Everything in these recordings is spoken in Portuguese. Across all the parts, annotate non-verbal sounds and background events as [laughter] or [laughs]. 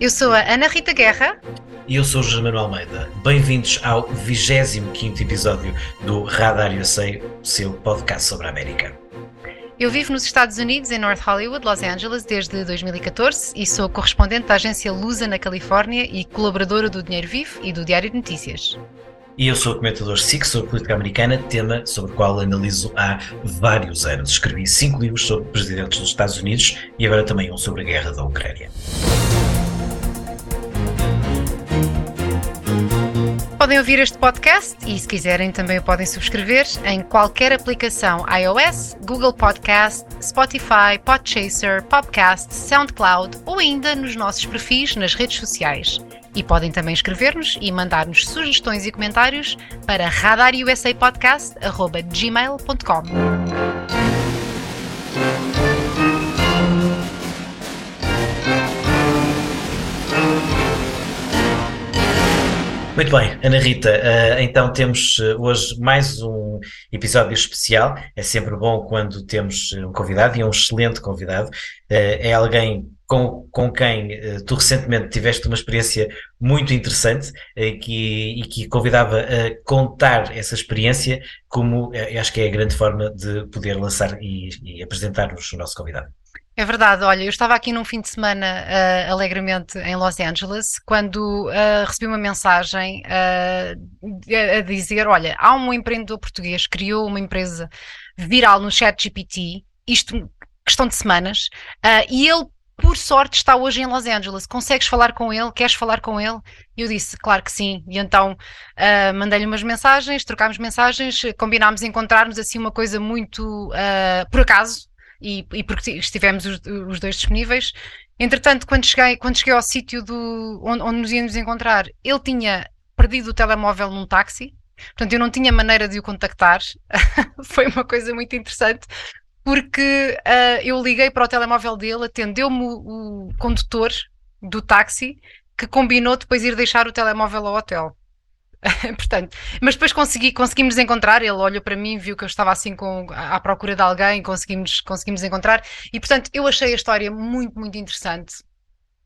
Eu sou a Ana Rita Guerra. E eu sou o José Manuel Almeida. Bem-vindos ao 25 episódio do Radar USA, seu podcast sobre a América. Eu vivo nos Estados Unidos, em North Hollywood, Los Angeles, desde 2014 e sou correspondente da agência Lusa na Califórnia e colaboradora do Dinheiro Vivo e do Diário de Notícias. E eu sou o comentador SIC sobre política americana, tema sobre o qual analiso há vários anos. Escrevi cinco livros sobre presidentes dos Estados Unidos e agora também um sobre a guerra da Ucrânia. Podem ouvir este podcast e, se quiserem, também o podem subscrever em qualquer aplicação iOS, Google Podcast, Spotify, Podchaser, Podcast, SoundCloud ou ainda nos nossos perfis nas redes sociais. E podem também escrever-nos e mandar-nos sugestões e comentários para radarusapodcast.gmail.com. Muito bem, Ana Rita, uh, então temos uh, hoje mais um episódio especial. É sempre bom quando temos eh, um convidado e é um excelente convidado. Uh, é alguém com, com quem tu recentemente tiveste uma experiência muito interessante que, e que convidava a contar essa experiência como acho que é a grande forma de poder lançar e, e apresentar-nos o nosso convidado. É verdade, olha, eu estava aqui num fim de semana uh, alegremente em Los Angeles quando uh, recebi uma mensagem uh, a dizer: Olha, há um empreendedor português que criou uma empresa viral no chat GPT, isto questão de semanas, e ele, por sorte, está hoje em Los Angeles. Consegues falar com ele? Queres falar com ele? E eu disse: Claro que sim. E então mandei-lhe umas mensagens, trocámos mensagens, combinámos encontrarmos assim uma coisa muito por acaso e, e porque estivemos os, os, dois disponíveis. Entretanto, quando cheguei, quando cheguei ao sítio onde, onde nos íamos encontrar, ele tinha perdido o telemóvel num táxi, portanto eu não tinha maneira de o contactar. [laughs] Foi uma coisa muito interessante, porque uh, eu liguei para o telemóvel dele, atendeu-me o, o condutor do táxi que combinou depois ir deixar o telemóvel ao hotel. [laughs] Portanto, mas depois consegui, conseguimos encontrar, ele olhou para mim, viu que eu estava assim com, à procura de alguém, conseguimos, conseguimos encontrar, e portanto eu achei a história muito, muito interessante.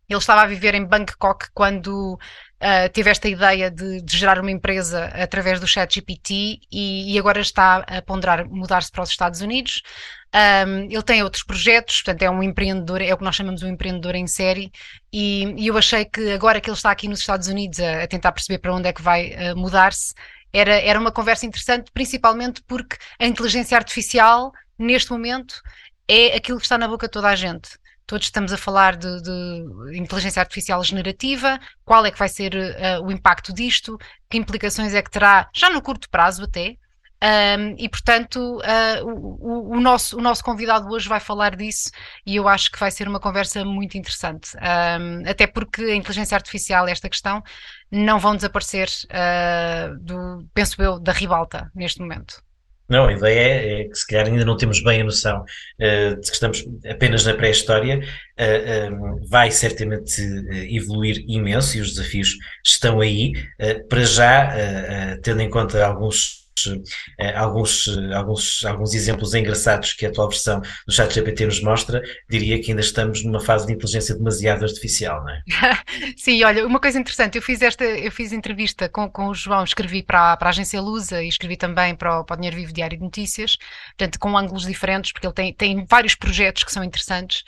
Ele estava a viver em Bangkok quando uh, teve esta ideia de, de, gerar uma empresa através do chat GPT e, e agora está a ponderar mudar-se para os Estados Unidos. Um, ele tem outros projetos, portanto é um empreendedor, é o que nós chamamos de um empreendedor em série e, e eu achei que agora que ele está aqui nos Estados Unidos a, a tentar perceber para onde é que vai uh, mudar-se, era, era uma conversa interessante, principalmente porque a inteligência artificial, neste momento, é aquilo que está na boca de toda a gente. Todos estamos a falar de, de inteligência artificial generativa, qual é que vai ser uh, o impacto disto, que implicações é que terá, já no curto prazo até, um, e portanto uh, o, o, nosso, o nosso convidado hoje vai falar disso e eu acho que vai ser uma conversa muito interessante, um, até porque a inteligência artificial, esta questão, não vão desaparecer, uh, do, penso eu, da ribalta neste momento. Não, a ideia é, é, que se calhar ainda não temos bem a noção uh, de que estamos apenas na pré-história, uh, vai certamente uh, evoluir imenso e os desafios estão aí. para já, tendo em conta alguns eh, alguns, eh, alguns, alguns exemplos engraçados que a atual versão do ChatGPT nos mostra, diria que ainda estamos numa fase de inteligência demasiado artificial, não é? [laughs] Sim, olha, uma coisa interessante, eu fiz esta, eu fiz entrevista com, com o João, escrevi para, para a agência Lusa e escrevi também para o, para o Dinheiro Vivo Diário de Notícias, portanto, com ângulos diferentes, porque ele tem, tem vários projetos que são interessantes,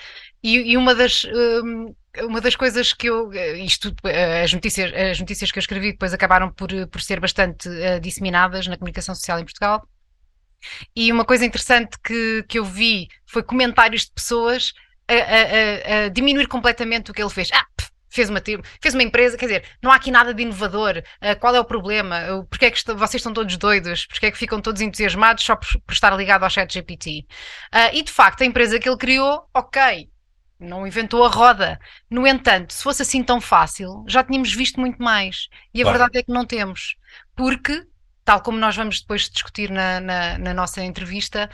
e, e uma das. Um, uma das coisas que eu, eh, isto, eh, as notícias, as notícias que eu escrevi depois acabaram por, por ser bastante uh, disseminadas na comunicação social em Portugal. E uma coisa interessante que, que eu vi foi comentários de pessoas a, a, a diminuir completamente o que ele fez. Ah, fez uma, fez uma empresa, quer dizer, não há aqui nada de inovador. Uh, qual é o problema? Porquê é que vocês estão todos doidos? Porquê é que ficam todos entusiasmados só por, por estar ligado ao chat GPT? Uh, e de facto, a empresa que ele criou, ok, não inventou a roda. No entanto, se fosse assim tão fácil, já tínhamos visto muito mais. E a claro. verdade é que não temos. Porque tal como nós vamos depois discutir na, na, na nossa entrevista,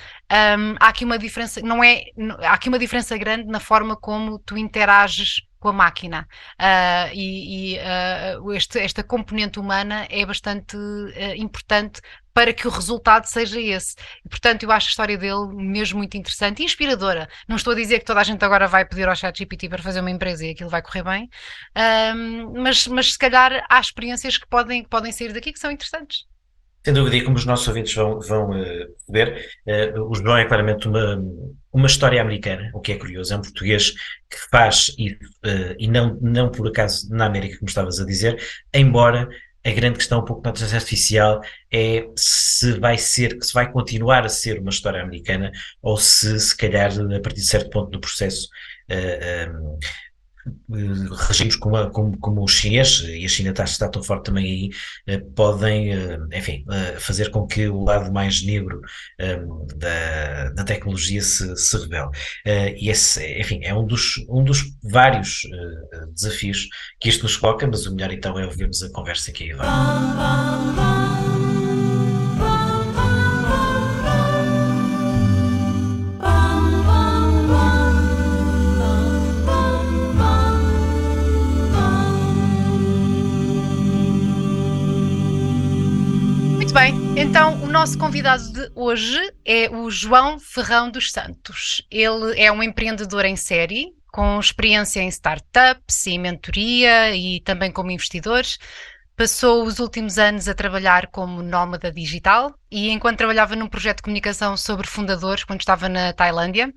um, há aqui uma diferença, não é, há aqui uma diferença grande na forma como tu interages com a máquina. Uh, e, e uh, este, esta componente humana é bastante uh, importante para que o resultado seja esse. E, portanto, eu acho a história dele mesmo muito interessante e inspiradora. Não estou a dizer que toda a gente agora vai pedir ao ChatGPT para fazer uma empresa e aquilo vai correr bem, mas, mas se calhar há experiências que podem, que podem sair daqui que são interessantes. Sem dúvida, e como os nossos ouvintes vão, vão uh, ver, uh, o João é claramente uma, uma história americana, o que é curioso, é um português que faz, e, uh, e não, não por acaso na América, como estavas a dizer, embora a grande questão um pouco na inteligência artificial é se vai ser, se vai continuar a ser uma história americana ou se, se calhar, a partir de certo ponto do processo, uh, uh, regimes como, como, como os chineses, e a China está, está tão forte também aí, uh, podem, enfim, fazer com que o lado mais negro da, da tecnologia se, se revele. e esse, enfim, é um dos, um dos vários desafios que isto nos coloca, mas o melhor então é ouvirmos a conversa que aí vai. Nosso convidado de hoje é o João Ferrão dos Santos. Ele é um empreendedor em série, com experiência em startups e mentoria e também como investidor. Passou os últimos anos a trabalhar como nómada digital e enquanto trabalhava num projeto de comunicação sobre fundadores, quando estava na Tailândia,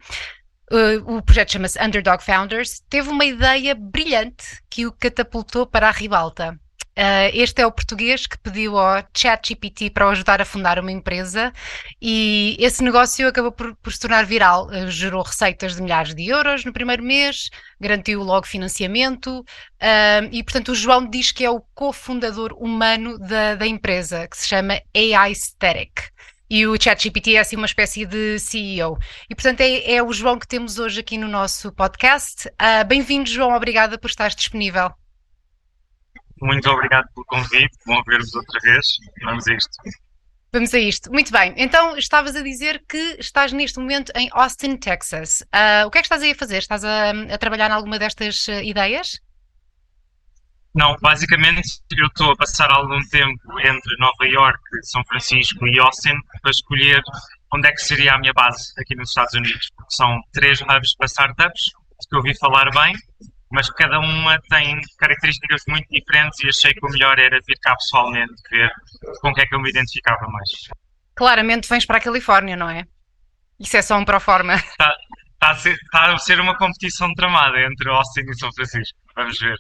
Uh, o projeto chama-se Underdog Founders, teve uma ideia brilhante que o catapultou para a ribalta. Uh, este é o português que pediu ao ChatGPT para o ajudar a fundar uma empresa e esse negócio acabou por, por se tornar viral. Uh, gerou receitas de milhares de euros no primeiro mês, garantiu logo financiamento uh, e, portanto, o João diz que é o cofundador humano da, da empresa, que se chama AI Static. E o ChatGPT é assim uma espécie de CEO. E portanto é, é, o João que temos hoje aqui no nosso podcast. Bem-vindo, João, obrigada por estares disponível. Muito obrigado pelo convite, bom ver-vos outra vez. Vamos a isto. Vamos a isto. Muito bem. Então, estavas a dizer que estás neste momento em Austin, Texas. Uh, o que é que estás aí a fazer? Estás a, a trabalhar em alguma destas uh, ideias? Não, basicamente eu estou a passar algum tempo entre Nova York, São Francisco e Austin para escolher onde é que seria a minha base aqui nos Estados Unidos. São três hubs para startups, que eu ouvi falar bem, mas cada uma tem características muito diferentes e achei que o melhor era vir cá pessoalmente ver com o que é que eu me identificava mais. Claramente vens para a Califórnia, não é? Isso é só um pro forma. Está, está, a, ser, está a ser uma competição tramada entre Austin e São Francisco. Vamos ver.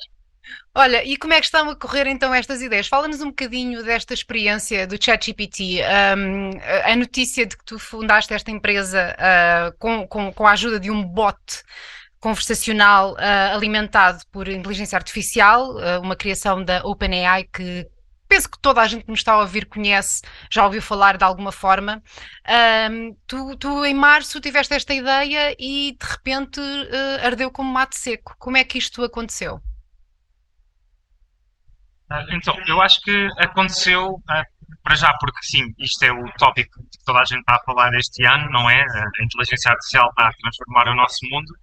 Olha, e como é que estão a correr então estas ideias? Fala-nos um bocadinho desta experiência do ChatGPT. Um, a notícia de que tu fundaste esta empresa uh, com, com, com a ajuda de um bot conversacional uh, alimentado por inteligência artificial, uh, uma criação da OpenAI que penso que toda a gente que nos está a ouvir conhece, já ouviu falar de alguma forma. Tu, tu, em março, tiveste esta ideia e de repente uh, ardeu como mate seco. Como é que isto aconteceu? Então, eu acho que aconteceu para já, porque sim, isto é o tópico que toda a gente está a falar este ano, não é? A inteligência artificial está a transformar o nosso mundo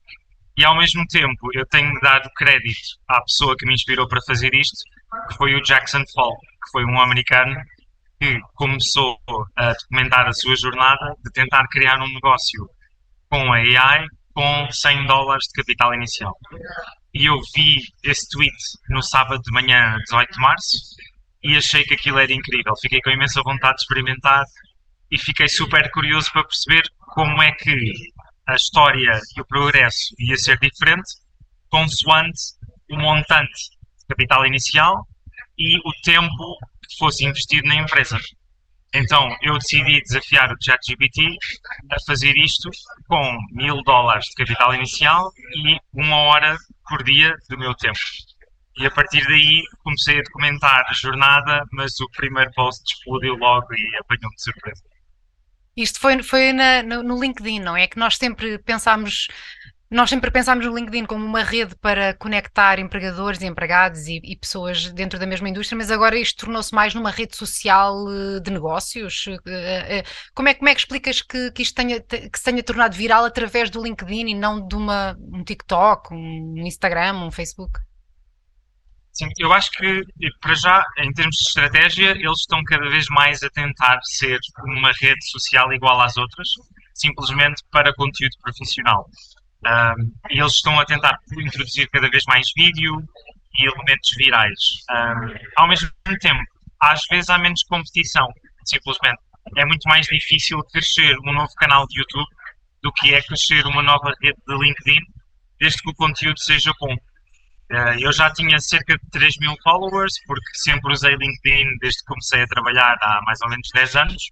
e ao mesmo tempo eu tenho dar crédito à pessoa que me inspirou para fazer isto, que foi o Jackson Fall, que foi um americano que começou a documentar a sua jornada de tentar criar um negócio com a AI com 100 dólares de capital inicial. E eu vi esse tweet no sábado de manhã, 18 de março, e achei que aquilo era incrível. Fiquei com imensa vontade de experimentar e fiquei super curioso para perceber como é que a história e o progresso ia ser diferente consoante o montante de capital inicial e o tempo que fosse investido na empresa. Então eu decidi desafiar o ChatGPT a fazer isto com mil dólares de capital inicial e uma hora por dia do meu tempo. E a partir daí comecei a documentar a jornada, mas o primeiro post explodiu logo e apanhou-me de surpresa. Isto foi, foi na, no, no, LinkedIn, não é? Que nós sempre pensámos Nós sempre pensámos no LinkedIn como uma rede para conectar empregadores e empregados e, e pessoas dentro da mesma indústria, mas agora isto tornou-se mais numa rede social eh, de negócios. Eh, eh, como é, como é que explicas que, que isto tenha, que se tenha tornado viral através do LinkedIn e não de uma, um TikTok, um Instagram, um Facebook? Sim, eu acho que, para já, em termos de estratégia, eles estão cada vez mais a tentar ser uma rede social igual às outras, simplesmente para conteúdo profissional. Um, eles estão a tentar introduzir cada vez mais vídeo e elementos virais. Um, ao mesmo tempo, às vezes há menos competição, simplesmente. É muito mais difícil crescer um novo canal de YouTube do que é crescer uma nova rede de LinkedIn, desde que o conteúdo seja bom. Uh, eu já tinha cerca de 3 mil followers, porque sempre usei LinkedIn desde que comecei a trabalhar há mais ou menos 10 anos.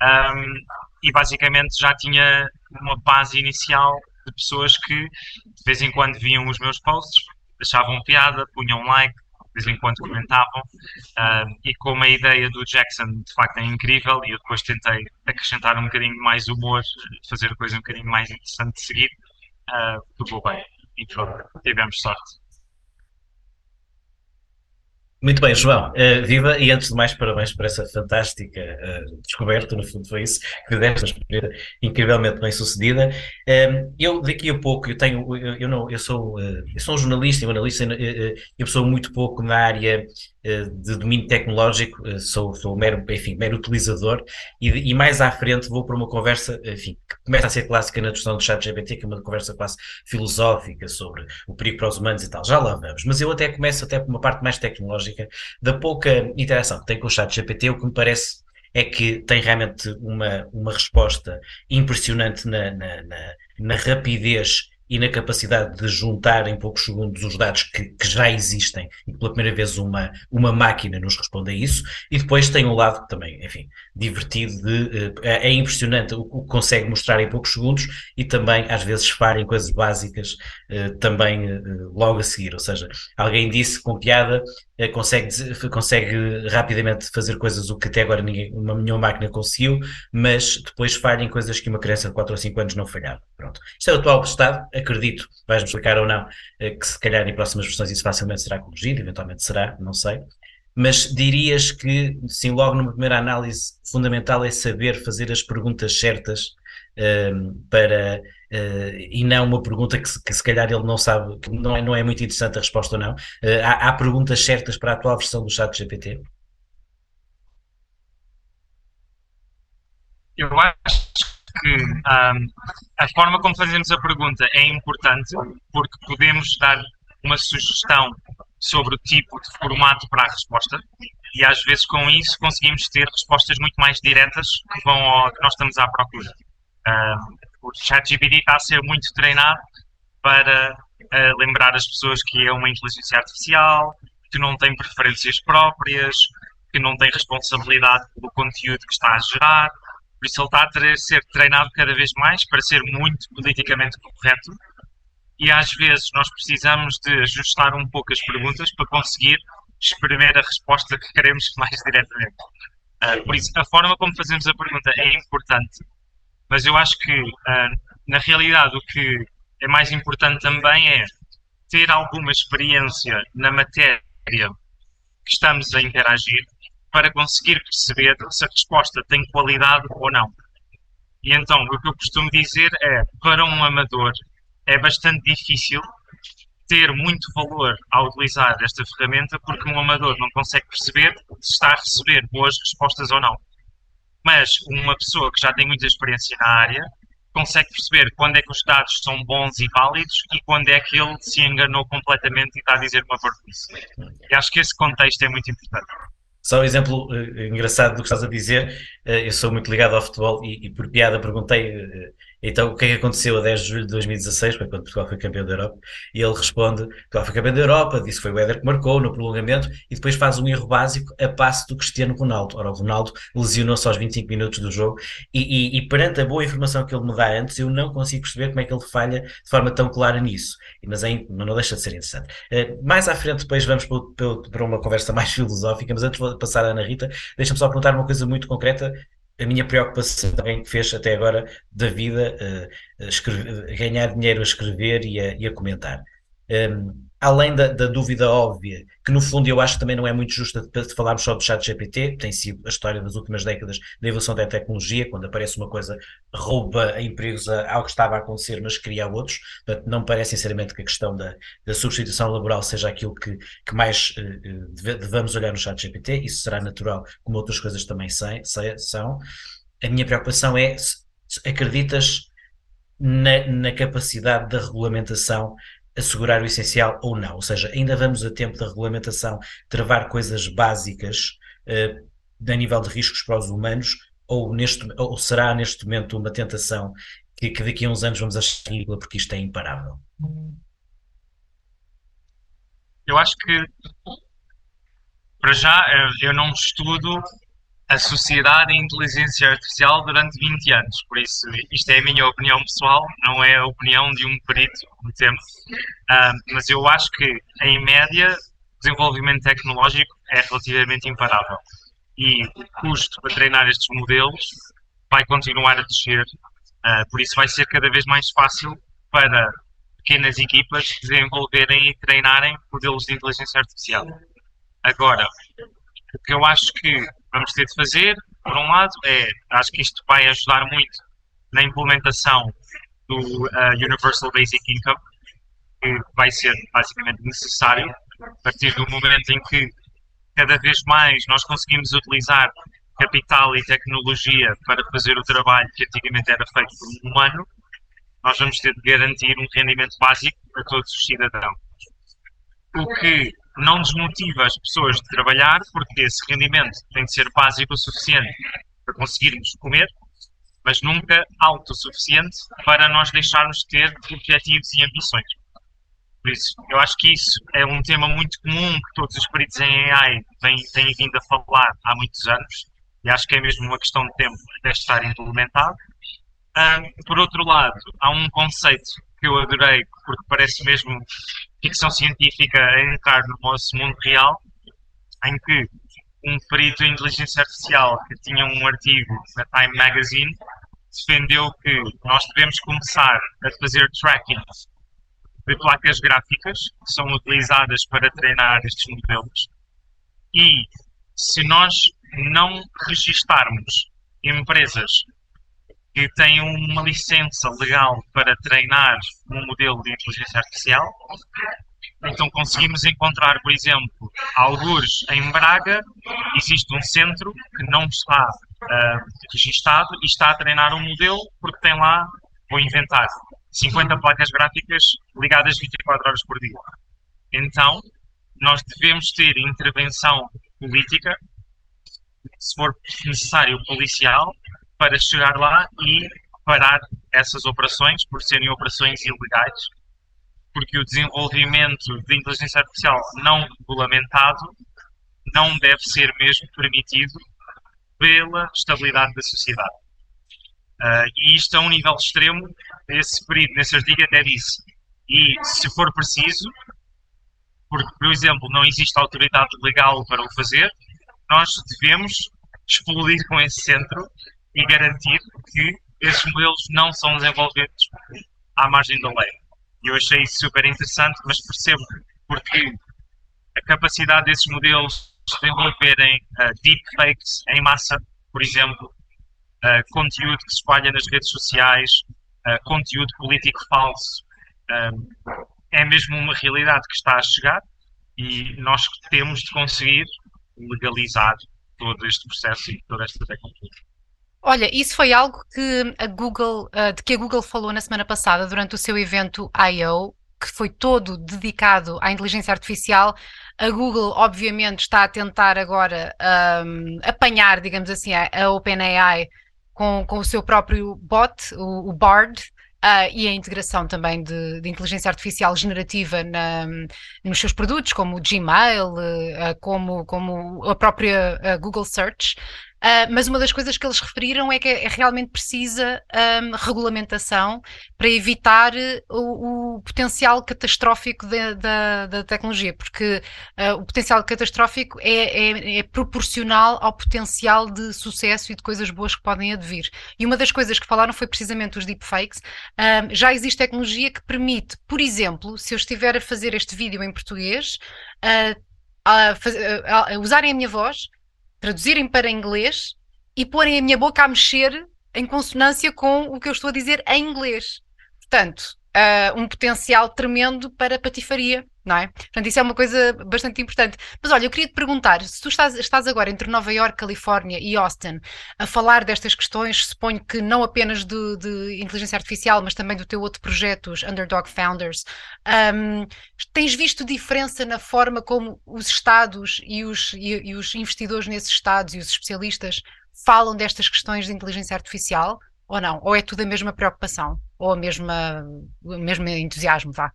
Um, e basicamente já tinha uma base inicial de pessoas que de vez em quando viam os meus posts, achavam piada, punham like, de vez em quando comentavam. Uh, e como a ideia do Jackson de facto é incrível, e eu depois tentei acrescentar um bocadinho mais humor, fazer coisa um bocadinho mais interessante de seguir, uh, tudo bem. E pronto, tivemos sorte. Muito bem, João, uh, viva e antes de mais parabéns por essa fantástica uh, descoberta, no fundo foi isso que deste, uma experiência incrivelmente bem sucedida. Uh, eu daqui a pouco, eu tenho, eu, eu não, eu sou, eh, eu sou um jornalista, um analista, eu sou muito pouco na área de domínio tecnológico, sou, sou mero, enfim, mero utilizador e, e, mais à frente vou para uma conversa, enfim, que começa a ser clássica na discussão do chat GPT, que é uma conversa quase filosófica sobre o perigo para os humanos e tal, já lá vamos, mas eu até começo até por uma parte mais tecnológica, da pouca interação que tem com o chat GPT, o que me parece é que tem realmente uma, uma resposta impressionante na, na, na, na rapidez e na capacidade de juntar em poucos segundos os dados que, que, já existem e que pela primeira vez uma, uma máquina nos responde a isso, e depois tem um lado também, enfim, divertido de, é, é impressionante o que consegue mostrar em poucos segundos e também às vezes falha em coisas básicas eh, também eh, logo a seguir, ou seja, alguém disse com piada consegue, consegue rapidamente fazer coisas o que até agora ninguém, uma nenhuma máquina conseguiu, mas depois falha em coisas que uma criança de 4 ou 5 anos não falhava. Pronto. Isto é o atual estado, acredito, vais-me explicar ou não, eh, que se calhar em próximas versões isso facilmente será corrigido, eventualmente será, não sei. Mas dirias que, sim, logo numa primeira análise, fundamental é saber fazer as perguntas certas um, ehm, para e não uma pergunta que se, que se, calhar ele não sabe, que não é, não é muito interessante a resposta ou não. Uh, há, há, perguntas certas para a atual versão do chat GPT? Eu acho que um, a forma como fazemos a pergunta é importante porque podemos dar uma sugestão sobre o tipo de formato para a resposta e às vezes com isso conseguimos ter respostas muito mais diretas que vão ao que nós estamos à procura. Um, o ChatGPT está a ser muito treinado para uh, lembrar as pessoas que é uma inteligência artificial, que não tem preferências próprias, que não tem responsabilidade pelo conteúdo que está a gerar. Por isso, ele está a ser treinado cada vez mais para ser muito politicamente correto. E às vezes nós precisamos de ajustar um pouco as perguntas para conseguir exprimir a resposta que queremos [laughs] mais diretamente. Uh, por isso, a forma como fazemos a pergunta é importante mas eu acho que, uh, na realidade, o que é mais importante também é ter alguma experiência na matéria que estamos a interagir para conseguir perceber se a resposta tem qualidade ou não. E então, o que eu costumo dizer é, para um amador, é bastante difícil ter muito valor ao utilizar esta ferramenta porque um amador não consegue perceber se está a receber boas respostas ou não. Mas uma pessoa que já tem muita experiência na área consegue perceber quando é que os dados são bons e válidos e quando é que ele se enganou completamente e está a dizer uma vergonha. E acho que esse contexto é muito importante. Só um exemplo uh, engraçado do que estás a dizer, uh, eu sou muito ligado ao futebol e, e por piada perguntei uh, então, o que é que aconteceu a 10 de julho de 2016, quando Portugal foi campeão da Europa? E ele responde: Portugal foi campeão da Europa, disse que foi o Éder que marcou no prolongamento, e depois faz um erro básico a passe do Cristiano Ronaldo. Ora, o Ronaldo lesionou-se aos 25 minutos do jogo, e, e, e, perante a boa informação que ele me dá antes, eu não consigo perceber como é que ele falha de forma tão clara nisso. Mas aí não, deixa de ser interessante. Uh, mais à frente, depois vamos para, para uma conversa [laughs] mais filosófica, mas antes de passar a Ana Rita, deixa-me só perguntar uma coisa muito concreta a minha preocupação alguém que fez até agora da vida uh, escrever, ganhar dinheiro a escrever e a, e a comentar. Um, além da, da, dúvida óbvia, que no fundo eu acho que também não é muito justa de falarmos só do chat GPT, tem sido a história das últimas décadas da evolução da tecnologia, quando aparece uma coisa, rouba empregos a algo que estava a acontecer, mas cria outros, portanto não parece sinceramente que a questão da, da substituição laboral seja aquilo que, que mais uh, devemos olhar no chat GPT, isso será natural, como outras coisas também são. A minha preocupação é, acreditas na, na capacidade da regulamentação assegurar o essencial ou não. Ou seja, ainda vamos a tempo da regulamentação travar coisas básicas uh, a nível de riscos para os humanos, ou, neste, ou será neste momento uma tentação que, que daqui a uns anos vamos achar ridícula porque isto é imparável? Eu acho que, para já, eu não estudo a sociedade e a inteligência artificial durante 20 anos. Por isso, isto é a minha opinião pessoal, não é a opinião de um perito de tempo. Uh, mas eu acho que, em média, o desenvolvimento tecnológico é relativamente imparável. E o custo para treinar estes modelos vai continuar a descer. Uh, por isso, vai ser cada vez mais fácil para pequenas equipas desenvolverem e treinarem modelos de inteligência artificial. Agora, o que eu acho que vamos ter de fazer, por um lado, é, acho que isto vai ajudar muito na implementação do uh, Universal Basic Income, que vai ser basicamente necessário a partir do momento em que cada vez mais nós conseguimos utilizar capital e tecnologia para fazer o trabalho que antigamente era feito por um humano, nós vamos ter de garantir um rendimento básico para todos os cidadãos. O que não desmotiva as pessoas de trabalhar, porque esse rendimento tem de ser básico o suficiente para conseguirmos comer, mas nunca autossuficiente para nós deixarmos de ter objetivos e ambições. Por isso, eu acho que isso é um tema muito comum que todos os peritos em AI têm, têm vindo a falar há muitos anos, e acho que é mesmo uma questão de tempo até estar implementado. Um, por outro lado, há um conceito que eu adorei, porque parece mesmo ficção científica a entrar no nosso mundo real, em que um perito em inteligência artificial que tinha um artigo na Time Magazine defendeu que nós devemos começar a fazer tracking de placas gráficas que são utilizadas para treinar estes modelos e se nós não registarmos empresas que têm uma licença legal para treinar um modelo de inteligência artificial. Então conseguimos encontrar, por exemplo, alguns em Braga, existe um centro que não está uh, registado e está a treinar um modelo porque tem lá, vou inventar, 50 placas gráficas ligadas 24 horas por dia. Então, nós devemos ter intervenção política, se for necessário policial, para chegar lá e parar essas operações por serem operações ilegais, porque o desenvolvimento de inteligência artificial não regulamentado não deve ser mesmo permitido pela estabilidade da sociedade. Uh, e isto a um nível extremo, esse período nesse artigo até disse, e se for preciso, porque, por exemplo, não existe autoridade legal para o fazer, nós devemos explodir com esse centro e garantir que esses modelos não são desenvolvidos à margem da lei. E eu achei isso super interessante, mas percebo porque a capacidade desses modelos de desenvolverem uh, deepfakes em massa, por exemplo, uh, conteúdo que se espalha nas redes sociais, uh, conteúdo político falso, é mesmo uma realidade que está a chegar e nós temos de conseguir legalizar todo este processo e toda esta tecnologia. Olha, isso foi algo que a Google, de que a Google falou na semana passada durante o seu evento I.O., que foi todo dedicado à inteligência artificial. A Google, obviamente, está a tentar agora um, apanhar, digamos assim, a, OpenAI com, com o seu próprio bot, o, o Bard, Uh, e a integração também de, de inteligência artificial generativa na, nos seus produtos, como o Gmail, uh, como, como a própria uh, Google Search. Uh, mas uma das coisas que eles referiram é que é, realmente precisa um, regulamentação para evitar o, o potencial catastrófico de, da, da, tecnologia, porque uh, o potencial catastrófico é, é, é, proporcional ao potencial de sucesso e de coisas boas que podem advir. E uma das coisas que falaram foi precisamente os deepfakes. Um, já existe tecnologia que permite, por exemplo, se eu estiver a fazer este vídeo em português, uh, a, a, a usarem a minha voz traduzirem para inglês e porem a minha boca a mexer em consonância com o que eu estou a dizer em inglês. Portanto, uh, um potencial tremendo para patifaria, não é? Portanto, isso é uma coisa bastante importante. Mas olha, eu queria te perguntar, se tu estás, estás agora entre Nova York, Califórnia e Austin a falar destas questões, suponho que não apenas de, de inteligência artificial, mas também do teu outro projeto, os Underdog Founders, um, tens visto diferença na forma como os Estados e os, e, e os investidores nesses Estados e os especialistas falam destas questões de inteligência artificial? Ou não? Ou é tudo a mesma preocupação? Ou a mesma, o mesmo entusiasmo, vá?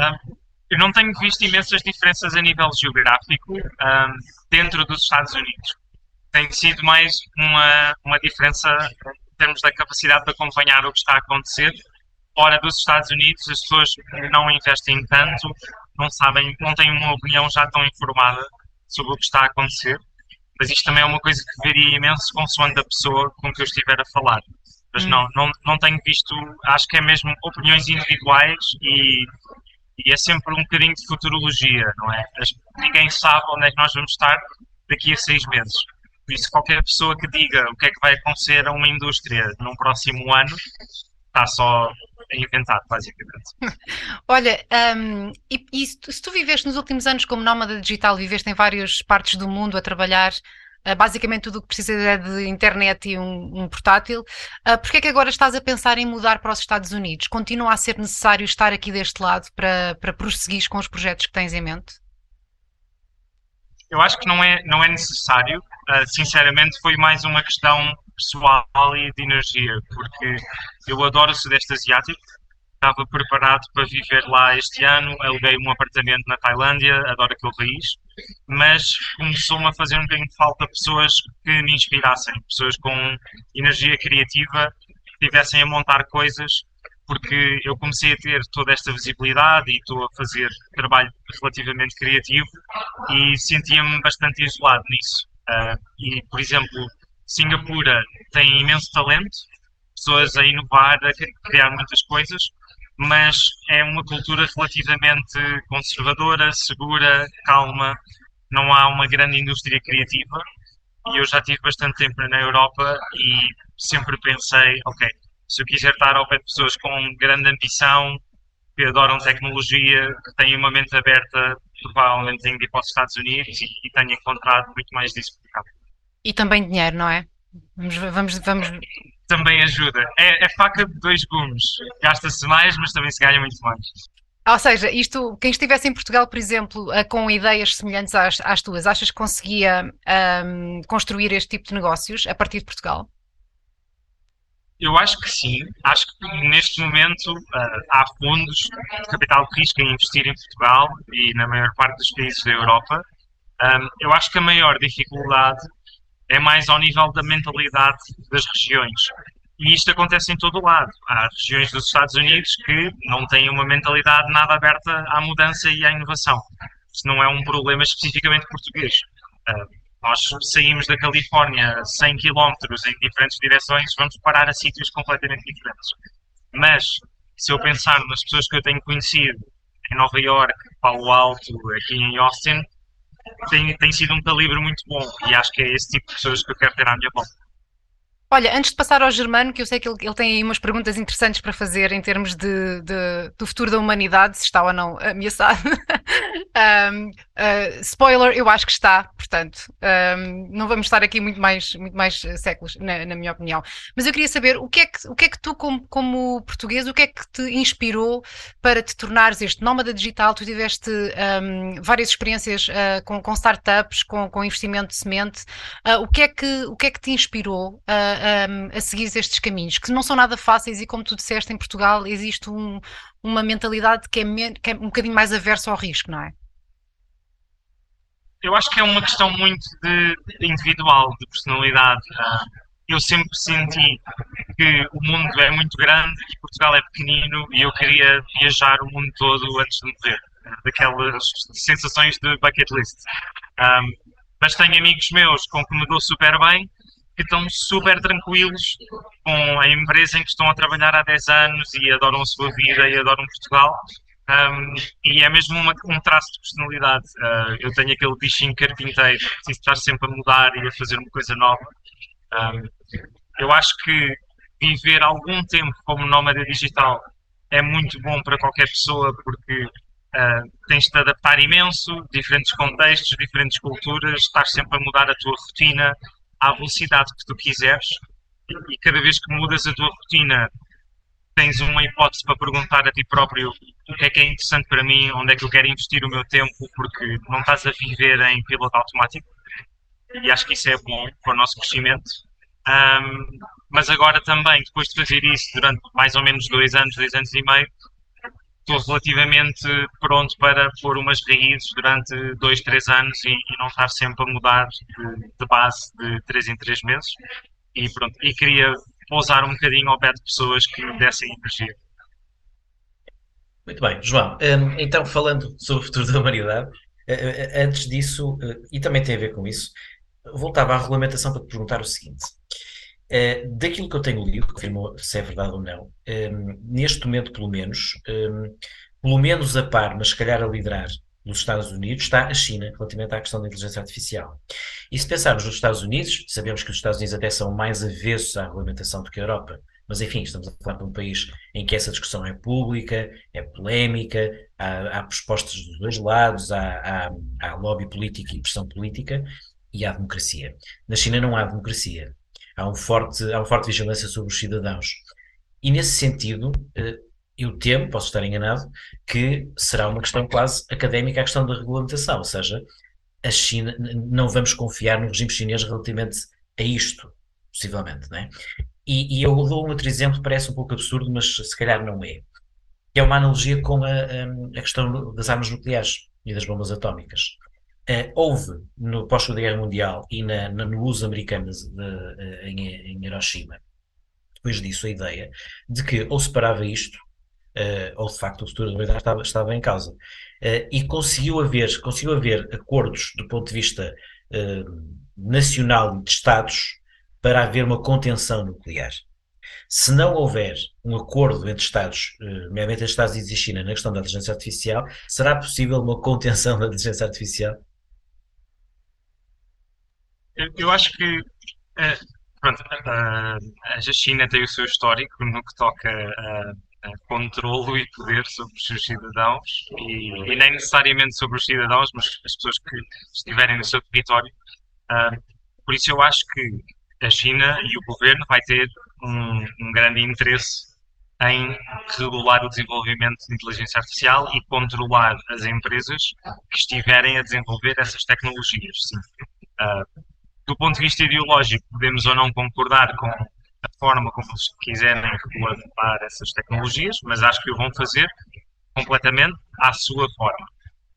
Um, eu não tenho visto imensas diferenças a nível geográfico um, dentro dos Estados Unidos. Tem sido mais uma, uma diferença em termos da capacidade de acompanhar o que está a acontecer. Fora dos Estados Unidos, as pessoas não investem tanto, não sabem, não têm uma opinião já tão informada sobre o que está a acontecer. Mas isto também é uma coisa que varia imenso consoante a pessoa com que eu estiver a falar. Mas hum. não, não, não tenho visto, acho que é mesmo opiniões individuais e, e é sempre um bocadinho de futurologia, não é? Ninguém sabe onde é que nós vamos estar daqui a seis meses. Por isso, qualquer pessoa que diga o que é que vai acontecer a uma indústria num próximo ano está só inventado, basicamente. [laughs] Olha, um, e, e se, tu, se tu viveste nos últimos anos como nómada digital, viveste em várias partes do mundo a trabalhar, uh, basicamente tudo o que precisas é de internet e um, um portátil, uh, porquê é que agora estás a pensar em mudar para os Estados Unidos? Continua a ser necessário estar aqui deste lado para, para prosseguir com os projetos que tens em mente? Eu acho que não é, não é necessário. Uh, sinceramente, foi mais uma questão pessoal e de energia, porque eu adoro o Sudeste Asiático, estava preparado para viver lá este ano, aluguei um apartamento na Tailândia, adoro aquele país, mas começou-me a fazer um bocadinho de falta pessoas que me inspirassem, pessoas com energia criativa, que estivessem a montar coisas, porque eu comecei a ter toda esta visibilidade e estou a fazer trabalho relativamente criativo e sentia-me bastante isolado nisso. Uh, e, por exemplo, Singapura tem imenso talento, pessoas a inovar, a criar muitas coisas, mas é uma cultura relativamente conservadora, segura, calma, não há uma grande indústria criativa. E eu já tive bastante tempo na Europa e sempre pensei, ok, se eu quiser estar ao pé de pessoas com grande ambição, que adoram tecnologia, que têm uma mente aberta, provavelmente tenho de ir para os Estados Unidos e, e tenho encontrado muito mais disso por cá. E também dinheiro, não é? Vamos, vamos, vamos... Também ajuda. É, é faca de dois gumes. Gasta-se mais, mas também se ganha muito mais. Ou seja, isto, quem estivesse em Portugal, por exemplo, com ideias semelhantes às, às tuas, achas que conseguia um, construir este tipo de negócios a partir de Portugal? Eu acho que sim. Acho que neste momento uh, há fundos de capital de risco a investir em Portugal e na maior parte dos países da Europa. Um, eu acho que a maior dificuldade é mais ao nível da mentalidade das regiões. E isto acontece em todo o lado. Há regiões dos Estados Unidos que não têm uma mentalidade nada aberta à mudança e à inovação. Isso não é um problema especificamente português. Uh, nós saímos da Califórnia 100 km em diferentes direções, vamos parar a sítios completamente diferentes. Mas, se eu pensar nas pessoas que eu tenho conhecido em Nova York, Palo Alto, aqui em Austin, tem, tem sido um calibre muito bom e acho que é esse tipo de pessoas que eu quero ter à minha volta. Olha, antes de passar ao Germano, que eu sei que ele, ele tem aí umas perguntas interessantes para fazer em termos de, de do futuro da humanidade, se está ou não ameaçado. [laughs] um, uh, spoiler, eu acho que está, portanto, um, não vamos estar aqui muito mais, muito mais séculos, na, na, minha opinião. Mas eu queria saber o que é que, o que, é que tu, como, como português, o que é que te inspirou para te tornares este nómada digital? Tu tiveste um, várias experiências uh, com, com, startups, com, com investimento de semente. Uh, o, que é que, o que é que te inspirou? Um, a seguir estes caminhos, que não são nada fáceis e, como tu disseste, em Portugal existe um, uma mentalidade que é, que é um bocadinho mais aversa ao risco, não é? eu acho que é uma questão muito de individual, de personalidade. Eu sempre senti que o mundo é muito grande e Portugal é pequenino e eu queria viajar o mundo todo antes de morrer. Daquelas sensações de bucket list. Um, mas tenho amigos meus com que me dou super bem que estão super tranquilos com a empresa em que estão a trabalhar há 10 anos e adoram a sua vida e adoram Portugal. Um, e é mesmo uma, um traço de personalidade. Uh, eu tenho aquele bichinho carpinteiro, preciso estar sempre a mudar e a fazer uma coisa nova. Um, eu acho que viver algum tempo como nómada digital é muito bom para qualquer pessoa porque uh, tens de adaptar imenso, diferentes contextos, diferentes culturas, estás sempre a mudar a tua rotina à velocidade que tu quiseres e cada vez que mudas a tua rotina tens uma hipótese para perguntar a ti próprio o que é que é interessante para mim, onde é que eu quero investir o meu tempo, porque não estás a viver em piloto automático e acho que isso é bom para o nosso crescimento. Um, mas agora também, depois de fazer isso durante mais ou menos dois anos, dois anos e meio, estou relativamente pronto para pôr umas raízes durante dois, três anos e, e não estar sempre a mudar de, de, base de três em três meses. E pronto, e queria pousar um bocadinho ao pé de pessoas que me dessem energia. Muito bem, João. Hum, então, falando sobre o futuro da humanidade, eh, eh, antes disso, eh, e também tem a ver com isso, voltava à regulamentação para te perguntar o seguinte. Uh, daquilo que eu tenho lido, confirmo se é verdade ou não, um, ehm, neste momento, pelo menos, um, ehm, pelo menos a par, mas se calhar a liderar dos Estados Unidos, está a China relativamente à questão da inteligência artificial. E se pensarmos nos Estados Unidos, sabemos que os Estados Unidos até são mais avessos à regulamentação do que a Europa, mas enfim, estamos a falar de um país em que essa discussão é pública, é polémica, há, há propostas dos dois lados, há, há, há lobby político e pressão política, e há democracia. Na China não há democracia. Há, um forte, há uma forte vigilância sobre os cidadãos. E nesse sentido, eh, eu temo, posso estar enganado, que será uma questão quase académica a questão da regulamentação, ou seja, a China, não vamos confiar no regime chinês relativamente a isto, possivelmente, não é? E, e eu dou um outro exemplo, parece um pouco absurdo, mas se calhar não é. É uma analogia com a, a questão das armas nucleares e das bombas atómicas. Uh, houve no pós-Segunda Guerra Mundial e na, na, no uso americano de, uh, em, em, Hiroshima, depois disso, a ideia de que ou se parava isto, uh, ou de facto o futuro da humanidade estava, estava em causa. e conseguiu haver, conseguiu haver acordos do ponto de vista nacional e de Estados para haver uma contenção nuclear. Se não houver um acordo entre Estados, nomeadamente entre Estados e China, na questão da inteligência artificial, será possível uma contenção [laughs] da inteligência artificial? Eu acho que uh, pronto, uh, a China tem o seu histórico no que toca a, a controlo e poder sobre os seus cidadãos e, e, nem necessariamente sobre os cidadãos, mas as pessoas que estiverem no seu território. Por isso eu acho que a China e o governo vai ter um, um grande interesse em regular o desenvolvimento de inteligência artificial e controlar as empresas que estiverem a desenvolver essas tecnologias. Sim. Uh, do ponto de vista ideológico, podemos ou não concordar com a forma como eles quiserem regulamentar essas tecnologias, mas acho que o vão fazer completamente à sua forma.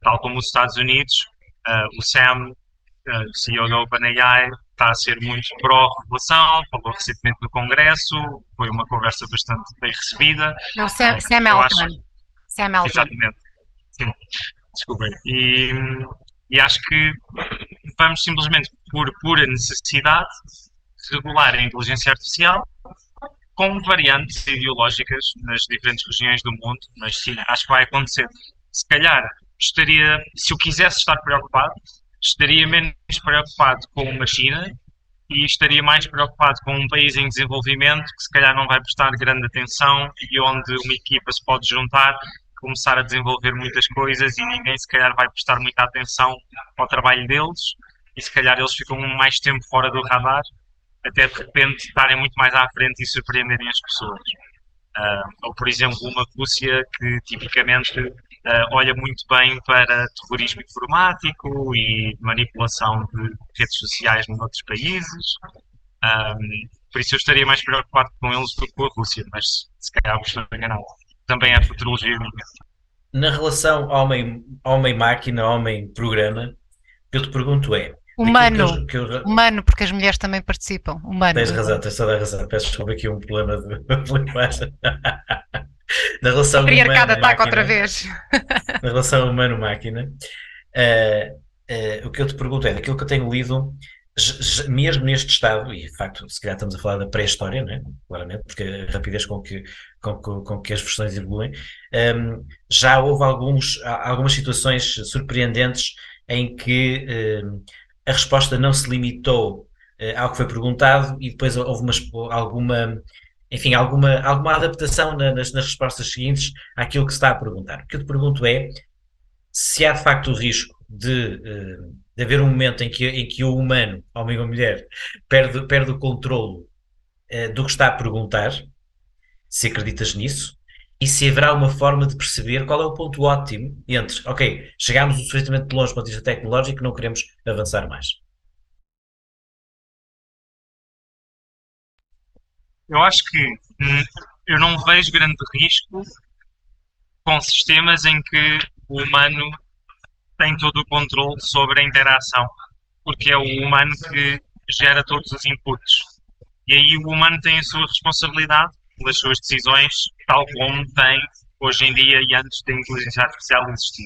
Tal como os Estados Unidos, uh, o Sam, uh, CEO da OpenAI, está a ser muito pró-regulação, falou recentemente no Congresso, foi uma conversa bastante bem recebida. Não, Sam, uh, Sam Altman. Acho... Sam Altman. Exatamente. Sim. Desculpem. E, e acho que vamos simplesmente, por pura necessidade, regular a inteligência artificial com variantes ideológicas nas diferentes regiões do mundo, mas sim, acho que vai acontecer. Se calhar, estaria, se eu quisesse estar preocupado, estaria menos preocupado com uma China e estaria mais preocupado com um país em desenvolvimento que se calhar não vai prestar grande atenção e onde uma equipa se pode juntar começar a desenvolver muitas coisas e ninguém se calhar vai prestar muita atenção ao trabalho deles e se calhar eles ficam mais tempo fora do radar até de repente estarem muito mais à frente e surpreenderem as pessoas. Uh, ou, por exemplo, uma Rússia que tipicamente uh, olha muito bem para terrorismo informático e manipulação de redes sociais noutros países. Um, por isso eu estaria mais preocupado com eles do que com a Rússia, mas se calhar vos estou enganado também é futurologia minha. Na relação homem-máquina, homem-programa, eu te pergunto é. Humano, que eu, que eu... humano, porque as mulheres também participam. Humano. Tens razão, tens toda a razão. Peço desculpa aqui um problema de [laughs] linguagem. na relação humana ataca outra vez. [laughs] na relação humano-máquina. Uh, uh, o que eu te pergunto é, daquilo que eu tenho lido, mesmo neste estado, e de facto, se calhar estamos a falar da pré-história, né? claramente, porque a rapidez com que, com, com, com que as versões evoluem, um, já houve alguns, algumas situações surpreendentes em que um, a resposta não se limitou uh, ao que foi perguntado e depois houve uma, alguma, enfim, alguma, alguma adaptação na, nas, nas respostas seguintes àquilo que se está a perguntar. O que eu te pergunto é se há de facto o risco de, uh, de haver um momento em que, em que o humano, homem ou mulher, perde, perde o controle uh, do que está a perguntar, se acreditas nisso, e se haverá uma forma de perceber qual é o ponto ótimo entre, ok, chegámos suficientemente longe do ponto de vista tecnológico, não queremos avançar mais. Eu acho que hum, eu não vejo grande risco com sistemas em que o humano tem todo o controle sobre a interação, porque é o humano que gera todos os inputs. E aí o humano tem a sua responsabilidade pelas suas decisões, tal como tem hoje em dia e antes da inteligência artificial existir.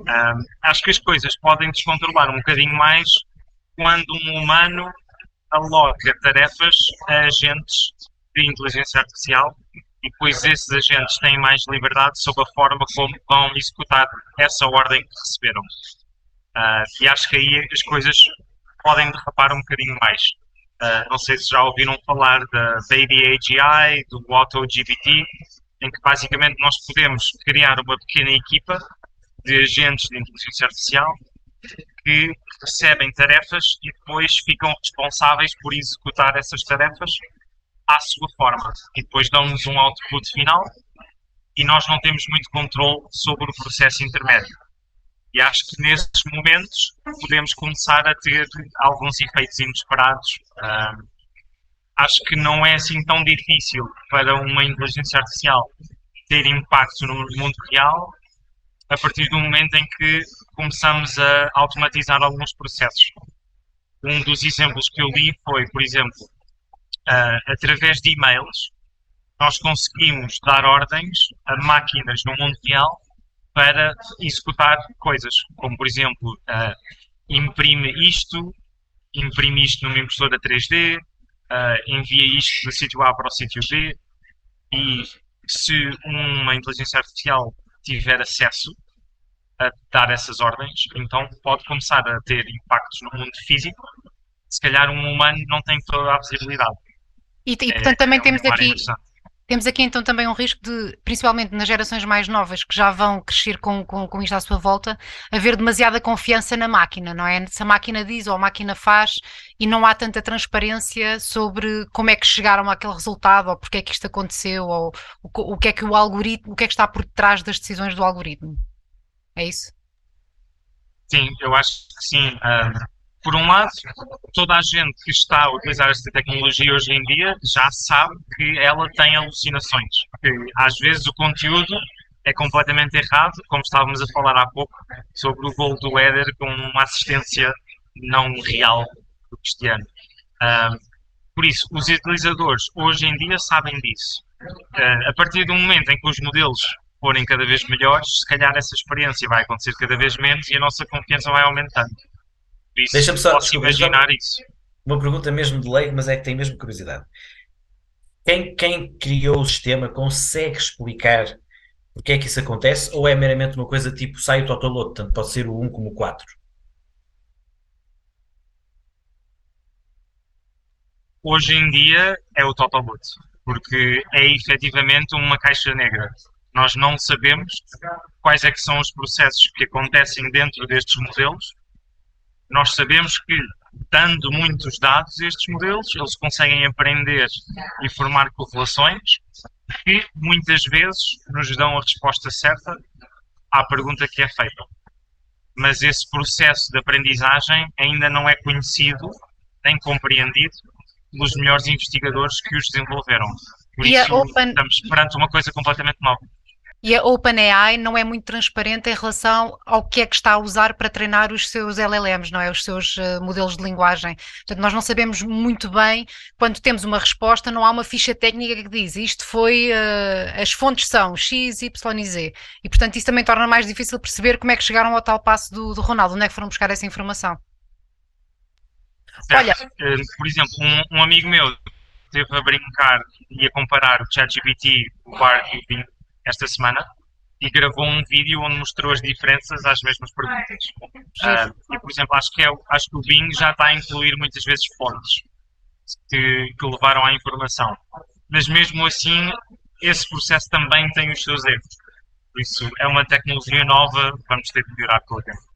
Um, acho que as coisas podem descontrolar um bocadinho mais quando um humano aloca tarefas a agentes de inteligência artificial e depois esses agentes têm mais liberdade sobre a forma como vão executar essa ordem que receberam. Uh, e acho que aí as coisas podem derrapar um bocadinho mais. Uh, não sei se já ouviram falar da Baby AGI, do AutoGPT, em que basicamente nós podemos criar uma pequena equipa de agentes de inteligência artificial que recebem tarefas e depois ficam responsáveis por executar essas tarefas à sua forma. E depois dão-nos um output final e nós não temos muito controle sobre o processo intermédio. E acho que nesses momentos podemos começar a ter alguns efeitos inesperados. Um, acho que não é assim tão difícil para uma inteligência artificial ter impacto no mundo real a partir do momento em que começamos a automatizar alguns processos. Um dos exemplos que eu li foi, por exemplo, uh, através de e-mails, nós conseguimos dar ordens a máquinas no mundo real para executar coisas, como por exemplo, uh, imprime isto, imprime isto numa impressora 3D, uh, envia isto do sítio A para o sítio B, e se uma inteligência artificial tiver acesso a dar essas ordens, então pode começar a ter impactos no mundo físico. Se calhar um humano não tem toda a visibilidade. E, e portanto é, também é temos aqui temos aqui então também um risco de, principalmente nas gerações mais novas que já vão crescer com, com, com isto à sua volta, haver demasiada confiança na máquina, não é? Se a máquina diz ou a máquina faz e não há tanta transparência sobre como é que chegaram àquele resultado ou porque é que isto aconteceu ou o, o que é que o algoritmo, o que é que está por detrás das decisões do algoritmo. É isso? Sim, eu acho que sim. Uh, por um lado, toda a gente que está a utilizar esta tecnologia hoje em dia já sabe que ela tem alucinações. Que às vezes o conteúdo é completamente errado, como estávamos a falar há pouco sobre o gol do Éder com uma assistência não real do Cristiano. Uh, por isso, os utilizadores hoje em dia sabem disso. Uh, a partir do momento em que os modelos forem cada vez melhores, se calhar essa experiência vai acontecer cada vez menos e a nossa confiança vai aumentando. Deixa-me só posso imaginar isso. Uma pergunta mesmo de leigo, mas é que tem mesmo curiosidade. Quem, quem criou o sistema consegue explicar porque é que isso acontece ou é meramente uma coisa tipo sai o Totoloto, tanto pode ser o 1 como o 4? Hoje em dia é o Totoloto, porque é efetivamente uma caixa negra. Nós não sabemos quais é que são os processos que acontecem dentro destes modelos nós sabemos que, dando muitos dados a estes modelos, eles conseguem aprender e formar correlações que muitas vezes nos dão a resposta certa à pergunta que é feita. Mas esse processo de aprendizagem ainda não é conhecido nem compreendido pelos melhores investigadores que os desenvolveram. Por e isso, Open... estamos perante uma coisa completamente nova. E a OpenAI não é muito transparente em relação ao que é que está a usar para treinar os seus LLMs, não é? Os seus uh, modelos de linguagem. Portanto, nós não sabemos muito bem, quando temos uma resposta, não há uma ficha técnica que diz isto foi, uh, as fontes são X, Y e Z. E, portanto, isso também torna mais difícil perceber como é que chegaram ao tal passo do, do Ronaldo, onde é que foram buscar essa informação. Olha, uh, por exemplo, um, um, amigo meu esteve a brincar e a comparar o ChatGPT, o Bard e o Bing esta semana e gravou um vídeo onde mostrou as diferenças às mesmas perguntas. Uh, e, por exemplo, acho que, é, acho que o Bing já está a incluir muitas vezes fontes que, que levaram à informação. Mas mesmo assim, esse processo também tem os seus erros. Por isso, é uma tecnologia nova, vamos ter que melhorar com o tempo.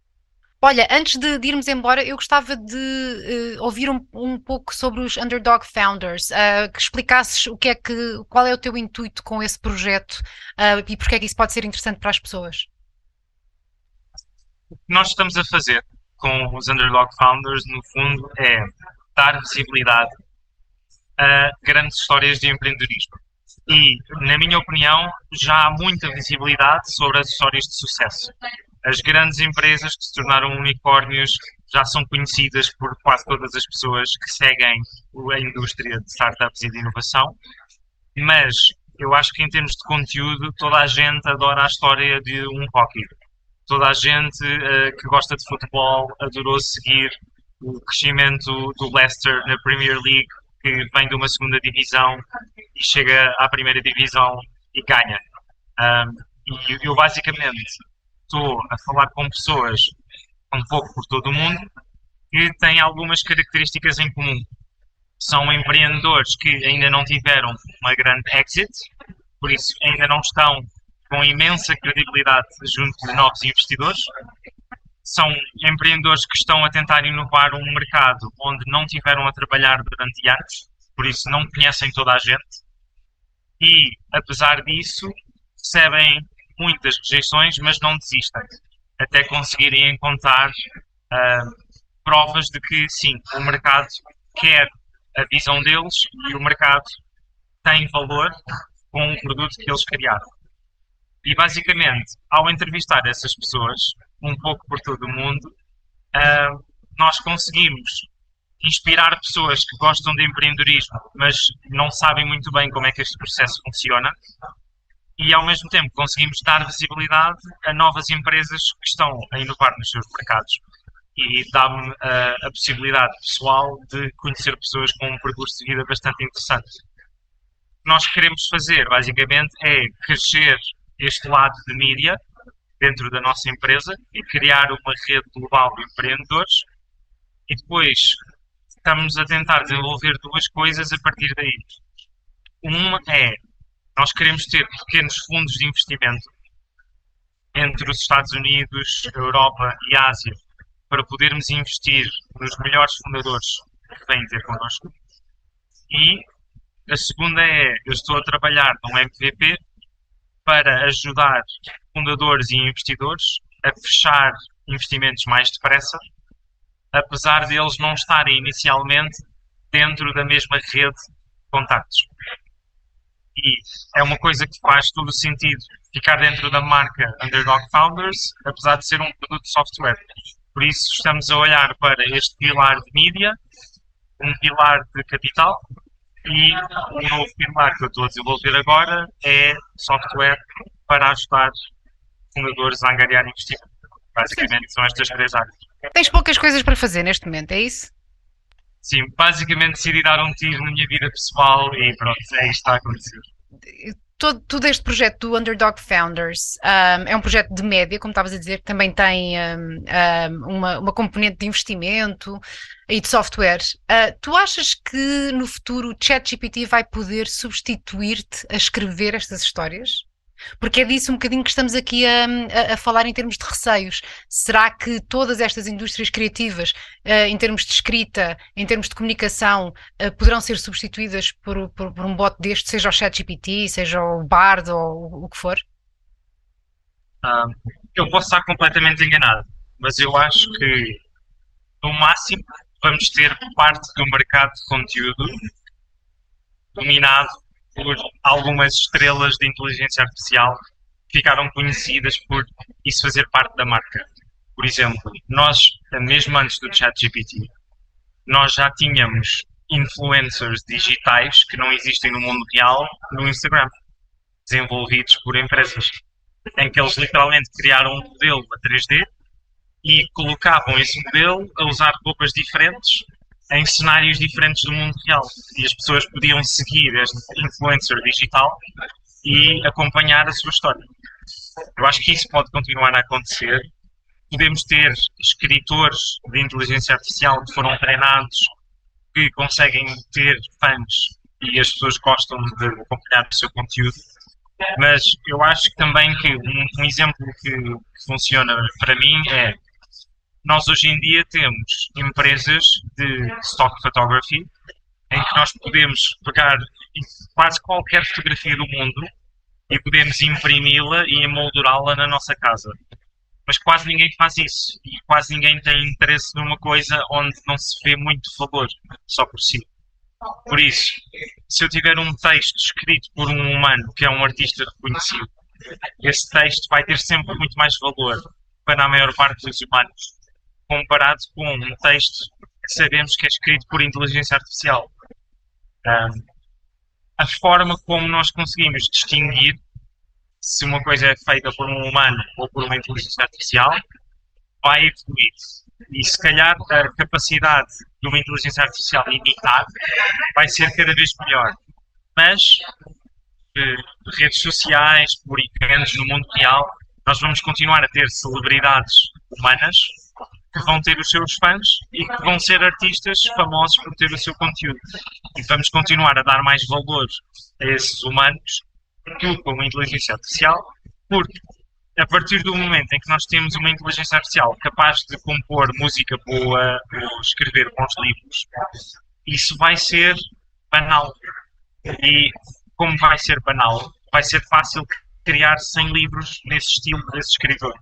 Olha, antes de, de, irmos embora, eu gostava de uh, ouvir um, um, pouco sobre os Underdog Founders, uh, que explicasses o que é que, qual é o teu intuito com esse projeto uh, e porque é que isso pode ser interessante para as pessoas. O que nós estamos a fazer com os Underdog Founders, no fundo, é dar visibilidade a grandes histórias de empreendedorismo. E, na minha opinião, já há muita visibilidade sobre as histórias de sucesso as grandes empresas que se tornaram unicórnios já são conhecidas por quase todas as pessoas que seguem a indústria de startups e de inovação, mas eu acho que em termos de conteúdo toda a gente adora a história de um hockey. Toda a gente uh, que gosta de futebol adorou seguir o crescimento do Leicester na Premier League, que vem de uma segunda divisão e chega à primeira divisão e ganha. Um, e eu basicamente estou a falar com pessoas um pouco por todo o mundo que têm algumas características em comum. São empreendedores que ainda não tiveram uma grande exit, por isso ainda não estão com imensa credibilidade junto de novos investidores. São empreendedores que estão a tentar inovar um mercado onde não tiveram a trabalhar durante anos, por isso não conhecem toda a gente. E, apesar disso, recebem muitas rejeições, mas não desistem, até conseguirem encontrar uh, provas de que sim, o mercado quer a visão deles e o mercado tem valor com o produto que eles criaram. E basicamente, ao entrevistar essas pessoas, um pouco por todo o mundo, uh, nós conseguimos inspirar pessoas que gostam de empreendedorismo, mas não sabem muito bem como é que este processo funciona, e ao mesmo tempo conseguimos dar visibilidade a novas empresas que estão a inovar nos seus mercados e dá-me a, a possibilidade pessoal de conhecer pessoas com um percurso de vida bastante interessante. O que nós queremos fazer, basicamente, é crescer este lado de mídia dentro da nossa empresa e criar uma rede global de empreendedores e depois estamos a tentar desenvolver duas coisas a partir daí. Uma é nós queremos ter pequenos fundos de investimento entre os Estados Unidos, Europa e Ásia para podermos investir nos melhores fundadores que vêm ter connosco. E a segunda é, eu estou a trabalhar num MVP para ajudar fundadores e investidores a fechar investimentos mais depressa, apesar deles não estarem inicialmente dentro da mesma rede de contactos e é uma coisa que faz todo o sentido ficar dentro da marca Underdog Founders, apesar de ser um produto de software. Por isso estamos a olhar para este pilar de mídia, um pilar de capital e um novo pilar que eu estou a desenvolver agora é software para ajudar fundadores a angariar investimento. Basicamente são estas três áreas. Tens poucas coisas para fazer neste momento, é isso? Sim, basicamente decidi dar um tiro na minha vida pessoal e pronto, é isto está a acontecer. Todo, todo, este projeto do Underdog Founders um, é um projeto de média, como estavas a dizer, que também tem um, um, uma, uma, componente de investimento e de software. Uh, tu achas que no futuro o ChatGPT vai poder substituir-te a escrever estas histórias? Porque é disso um bocadinho que estamos aqui a, a, a, falar em termos de receios. Será que todas estas indústrias criativas, uh, em termos de escrita, em termos de comunicação, uh, poderão ser substituídas por, por, por, um bot deste, seja o ChatGPT, seja o Bard ou o que for? Uh, eu posso estar completamente enganado, mas eu acho que no máximo vamos ter parte do mercado de conteúdo dominado por algumas estrelas de inteligência artificial ficaram conhecidas por isso fazer parte da marca. Por exemplo, nós, mesmo antes do ChatGPT, nós já tínhamos influencers digitais que não existem no mundo real no Instagram, desenvolvidos por empresas, em que eles literalmente criaram um modelo a 3D e colocavam esse modelo a usar roupas diferentes em cenários diferentes do mundo real. E as pessoas podiam seguir este influencer digital e acompanhar a sua história. Eu acho que isso pode continuar a acontecer. Podemos ter escritores de inteligência artificial que foram treinados, que conseguem ter fãs e as pessoas gostam de acompanhar o seu conteúdo. Mas eu acho também que um, um exemplo que, funciona para mim é nós hoje em dia temos empresas de stock photography em que nós podemos pegar quase qualquer fotografia do mundo e podemos imprimi-la e emoldurá-la na nossa casa. Mas quase ninguém faz isso e quase ninguém tem interesse numa coisa onde não se vê muito valor só por si. Por isso, se eu tiver um texto escrito por um humano que é um artista reconhecido, esse texto vai ter sempre muito mais valor para a maior parte dos humanos comparado com um texto que sabemos que é escrito por inteligência artificial. Um, a forma como nós conseguimos distinguir se uma coisa é feita por um humano ou por uma inteligência artificial vai evoluir. E se calhar a capacidade de uma inteligência artificial imitar vai ser cada vez melhor. Mas eh, redes sociais, eventos no mundo real, nós vamos continuar a ter celebridades humanas que vão ter os seus fãs e que vão ser artistas famosos por ter o seu conteúdo. E vamos continuar a dar mais valor a esses humanos do que a inteligência artificial, porque a partir do momento em que nós temos uma inteligência artificial capaz de compor música boa ou escrever bons livros, isso vai ser banal. E como vai ser banal, vai ser fácil criar 100 livros nesse estilo desse escritor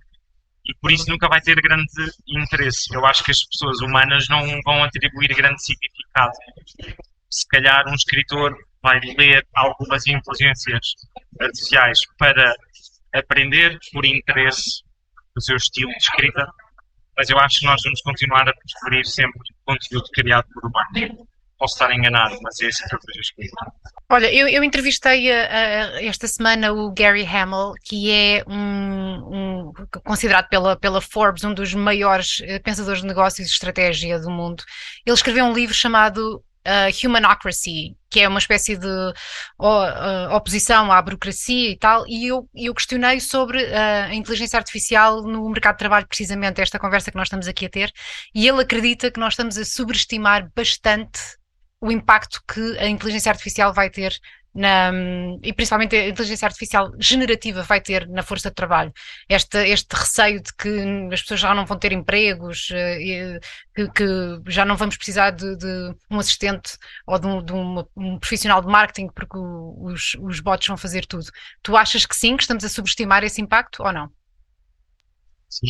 e por isso nunca vai ter grande interesse. Eu acho que as pessoas humanas não vão atribuir grande significado. Se calhar um escritor vai ler algumas inteligências artificiais para aprender por interesse do seu estilo de escrita, mas eu acho que nós vamos continuar a preferir sempre conteúdo criado por humanos. Posso estar enganado, mas é assim que eu. Olha, eu, eu entrevistei uh, esta semana o Gary Hamel, que é um, um, considerado pela, pela Forbes um dos maiores uh, pensadores de negócios e estratégia do mundo. Ele escreveu um livro chamado uh, Humanocracy, que é uma espécie de oposição à burocracia e tal, e eu, eu questionei sobre a inteligência artificial no mercado de trabalho, precisamente esta conversa que nós estamos aqui a ter, e ele acredita que nós estamos a subestimar bastante o impacto que a inteligência artificial vai ter na, e principalmente a inteligência artificial generativa vai ter na força de trabalho. Este, este receio de que as pessoas já não vão ter empregos, eh, que, que já não vamos precisar de, de um assistente ou de, um, de uma, um, profissional de marketing porque os, os bots vão fazer tudo. Tu achas que sim, que estamos a subestimar esse impacto ou não?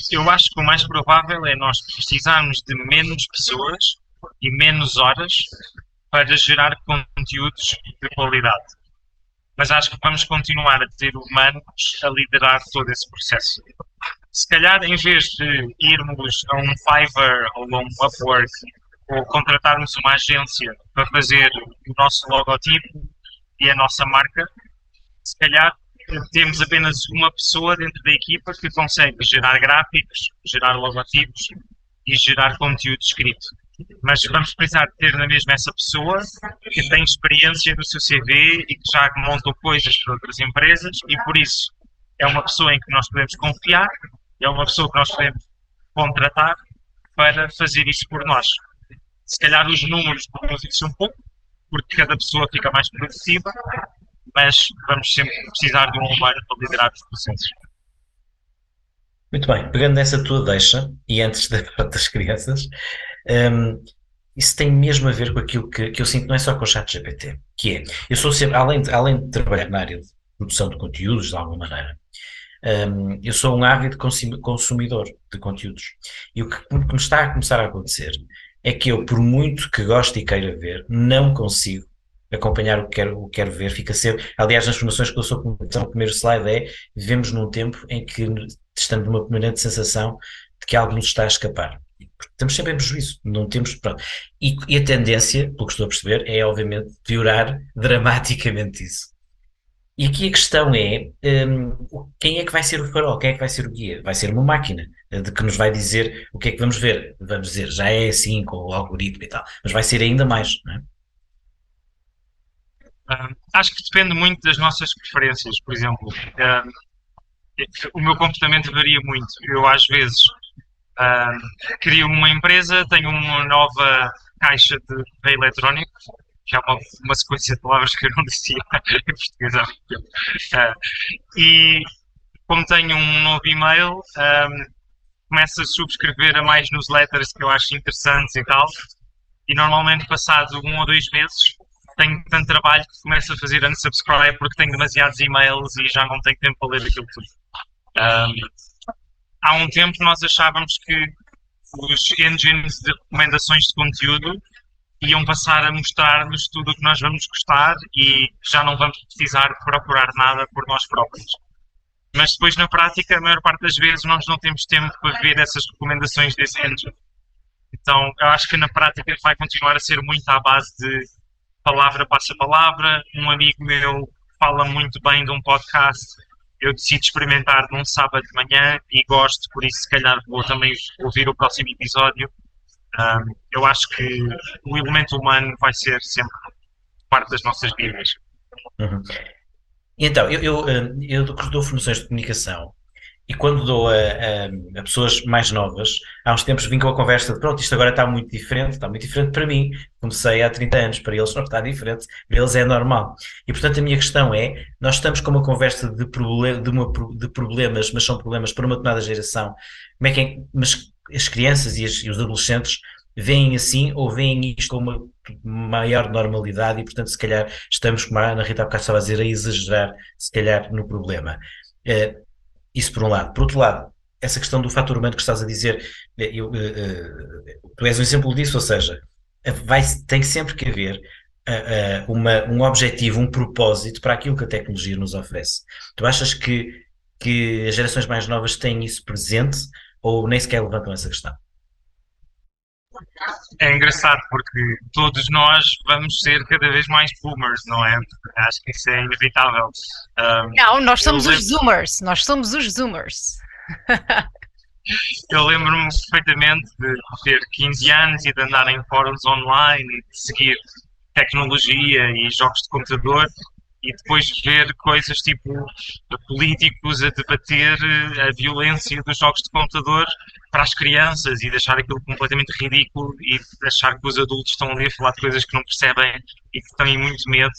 Eu acho que o mais provável é nós precisarmos de menos pessoas e menos horas para gerar conteúdos de qualidade. Mas acho que vamos continuar a ter humanos a liderar todo esse processo. Se calhar, em vez de irmos a um Fiverr ou a um Upwork ou contratarmos uma agência para fazer o nosso logotipo e a nossa marca, se calhar temos apenas uma pessoa dentro da equipa que consegue gerar gráficos, gerar logotipos e gerar conteúdo escrito mas vamos precisar ter na mesma essa pessoa que tem experiência no seu CV e que já montou coisas para outras empresas e por isso é uma pessoa em que nós podemos confiar, é uma pessoa que nós podemos contratar para fazer isso por nós. Se calhar os números isso um pouco, porque cada pessoa fica mais produtiva, mas vamos sempre precisar de um humano para liderar os processos. Muito bem, pegando nessa tua deixa, e antes da [laughs] das crianças, um, isso tem mesmo a ver com aquilo que, que eu sinto, não é só com o chat GPT, que é, eu sou sempre, além de, além de trabalhar na área de produção de conteúdos, de alguma maneira, um, eu sou um ávido consumidor de conteúdos. E o que, o que me está a começar a acontecer é que eu, por muito que goste e queira ver, não consigo acompanhar o que quero, o que quero ver, fica cedo. Aliás, nas formações que eu sou comunicação, o primeiro slide é vivemos num tempo em que estamos numa permanente sensação de que algo nos está a escapar. Estamos sempre em prejuízo, não temos. Pronto. E, e a tendência, pelo que estou a perceber, é obviamente piorar [laughs] dramaticamente isso. E aqui a questão é um, quem é que vai ser o farol, quem é que vai ser o guia? Vai ser uma máquina eh, de que nos vai dizer o que é que vamos ver. Vamos dizer, já é assim com o algoritmo e tal, mas vai ser ainda mais, não é? Uh, acho que depende muito das nossas preferências, por exemplo. Uh, o meu comportamento varia muito. Eu, às vezes, uh, crio uma empresa, tenho uma nova caixa de correio eletrónico, que é uma, uma sequência de palavras que eu não dizia [laughs] em português há muito tempo. e, como tenho um novo e-mail, começo a subscrever a mais newsletters que eu acho interessantes e tal. E normalmente, passado um ou dois meses, tenho tanto trabalho que começo a fazer unsubscribe porque tenho demasiados e-mails e já não tenho tempo para ler aquilo tudo. Um, há um tempo nós achávamos que os engines de recomendações de conteúdo iam passar a mostrar-nos tudo o que nós vamos gostar e já não vamos precisar procurar nada por nós próprios. Mas depois, na prática, a maior parte das vezes nós não temos tempo para ver essas recomendações desse engine. Então, eu acho que na prática vai continuar a ser muito à base de palavra passa palavra. Um amigo meu fala muito bem de um podcast. Eu decido experimentar num sábado de manhã e gosto, por isso, se calhar, vou também ouvir o próximo episódio. Um, eu acho que o elemento humano vai ser sempre parte das nossas vidas. Uhum. Então, eu, eu, eu, dou formações de comunicação e quando dou a, a, a, pessoas mais novas, há uns tempos vim com a conversa de pronto, isto agora está muito diferente, está muito diferente para mim. Comecei há 30 anos, para eles não está diferente, para eles é normal. E portanto a minha questão é: nós estamos com uma conversa de, de, uma, de problemas, mas são problemas para uma determinada geração. Como é que é, mas as crianças e, as, e os adolescentes veem assim ou veem isto com uma maior normalidade e, portanto, se calhar estamos, como a Ana Rita bocado estava a dizer, a exagerar, se calhar, no problema. Uh, isso por um lado. Por outro lado, essa questão do fator humano que estás a dizer, eh, eu, uh, tu és um exemplo disso, ou seja, vai, tem sempre que haver uh, uma, um objetivo, um propósito para aquilo que a tecnologia nos oferece. Tu achas que, que as gerações mais novas têm isso presente ou nem sequer levantam essa questão? É engraçado porque todos nós vamos ser cada vez mais boomers, não é? Acho que isso é inevitável. Um, não, nós somos os zoomers, nós somos os zoomers. eu lembro-me perfeitamente de ter 15 anos e de andar em fóruns online e de seguir tecnologia e jogos de computador e depois ver coisas tipo políticos a debater eh, a violência dos jogos de computador para as crianças e deixar aquilo completamente ridículo e achar que os adultos estão ali a falar de coisas que não percebem e que têm muito medo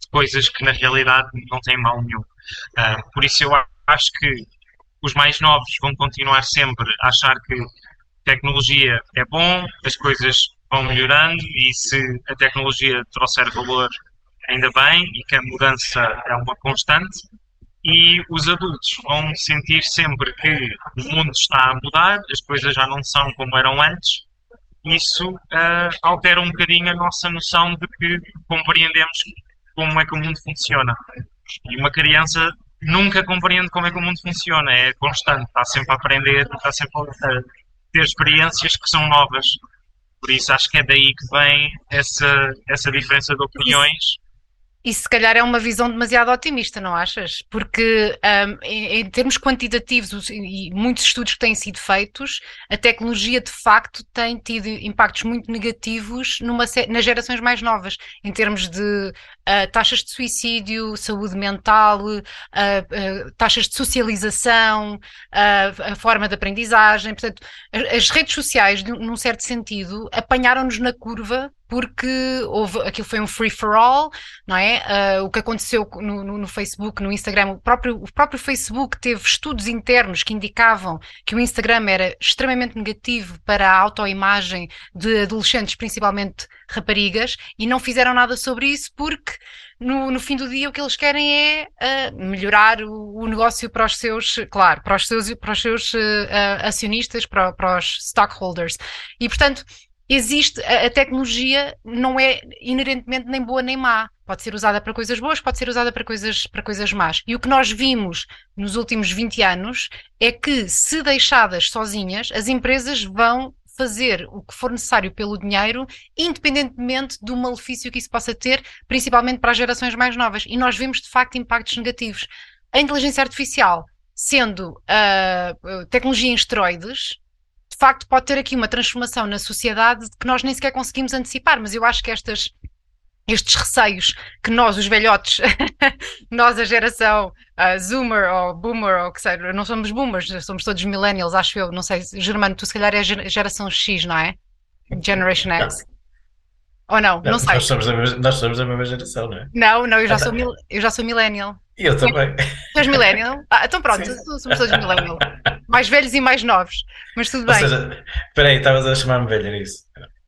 de coisas que na realidade não têm mal nenhum. Uh, por isso eu acho que os mais novos vão continuar sempre a achar que tecnologia é bom, as coisas vão melhorando e se a tecnologia trouxer valor ainda bem, e que a mudança é uma constante. E os adultos vão sentir sempre que o mundo está a mudar, as coisas já não são como eram antes. Isso uh, altera um bocadinho a nossa noção de que compreendemos como é que o mundo funciona. E uma criança nunca compreende como é que o mundo funciona, é constante, está sempre a aprender, está sempre a ter experiências que são novas. Por isso acho que é daí que vem essa, essa diferença de opiniões isso se calhar é uma visão demasiado otimista, não achas? Porque um, em, em, termos quantitativos e muitos estudos que têm sido feitos, a tecnologia de facto tem tido impactos muito negativos numa, nas gerações mais novas, em termos de uh, taxas de suicídio, saúde mental, uh, uh, taxas de socialização, a forma de aprendizagem. Portanto, as, as redes sociais, num certo sentido, apanharam-nos na curva porque houve, aquilo foi um free for all, não é? Uh, o que aconteceu no, no, no, Facebook, no Instagram, o próprio, o próprio Facebook teve estudos internos que indicavam que o Instagram era extremamente negativo para a autoimagem de adolescentes, principalmente raparigas, e não fizeram nada sobre isso porque no, no, fim do dia o que eles querem é uh, melhorar o, o, negócio para os seus, claro, para os seus, para os seus uh, acionistas, para, para os stockholders. E portanto, existe, a, a, tecnologia não é inerentemente nem boa nem má. Pode ser usada para coisas boas, pode ser usada para coisas, para coisas más. E o que nós vimos nos últimos 20 anos é que, se deixadas sozinhas, as empresas vão fazer o que for necessário pelo dinheiro, independentemente do malefício que isso possa ter, principalmente para as gerações mais novas. E nós vemos, de facto, impactos negativos. A inteligência artificial, sendo uh, tecnologia em esteroides, de facto pode ter aqui uma transformação na sociedade que nós nem sequer conseguimos antecipar, mas eu acho que estas estes receios que nós, os velhotes, [laughs] nós, a geração uh, Zoomer ou Boomer, ou que seja, não somos boomers, somos todos millennials, acho eu, não sei, Germano, tu se calhar é geração X, não é? Generation X. Não. Ou não? Não, não sei. Nós somos, mesma, nós somos, da mesma geração, não é? Não, não, eu já, sou, mil, eu já sou millennial. E eu também. Tu és millennial? Ah, então pronto, Sim. somos todos millennial. Mais velhos e mais novos, mas tudo bem. Ou seja, espera aí, estavas a chamar-me velho, era isso?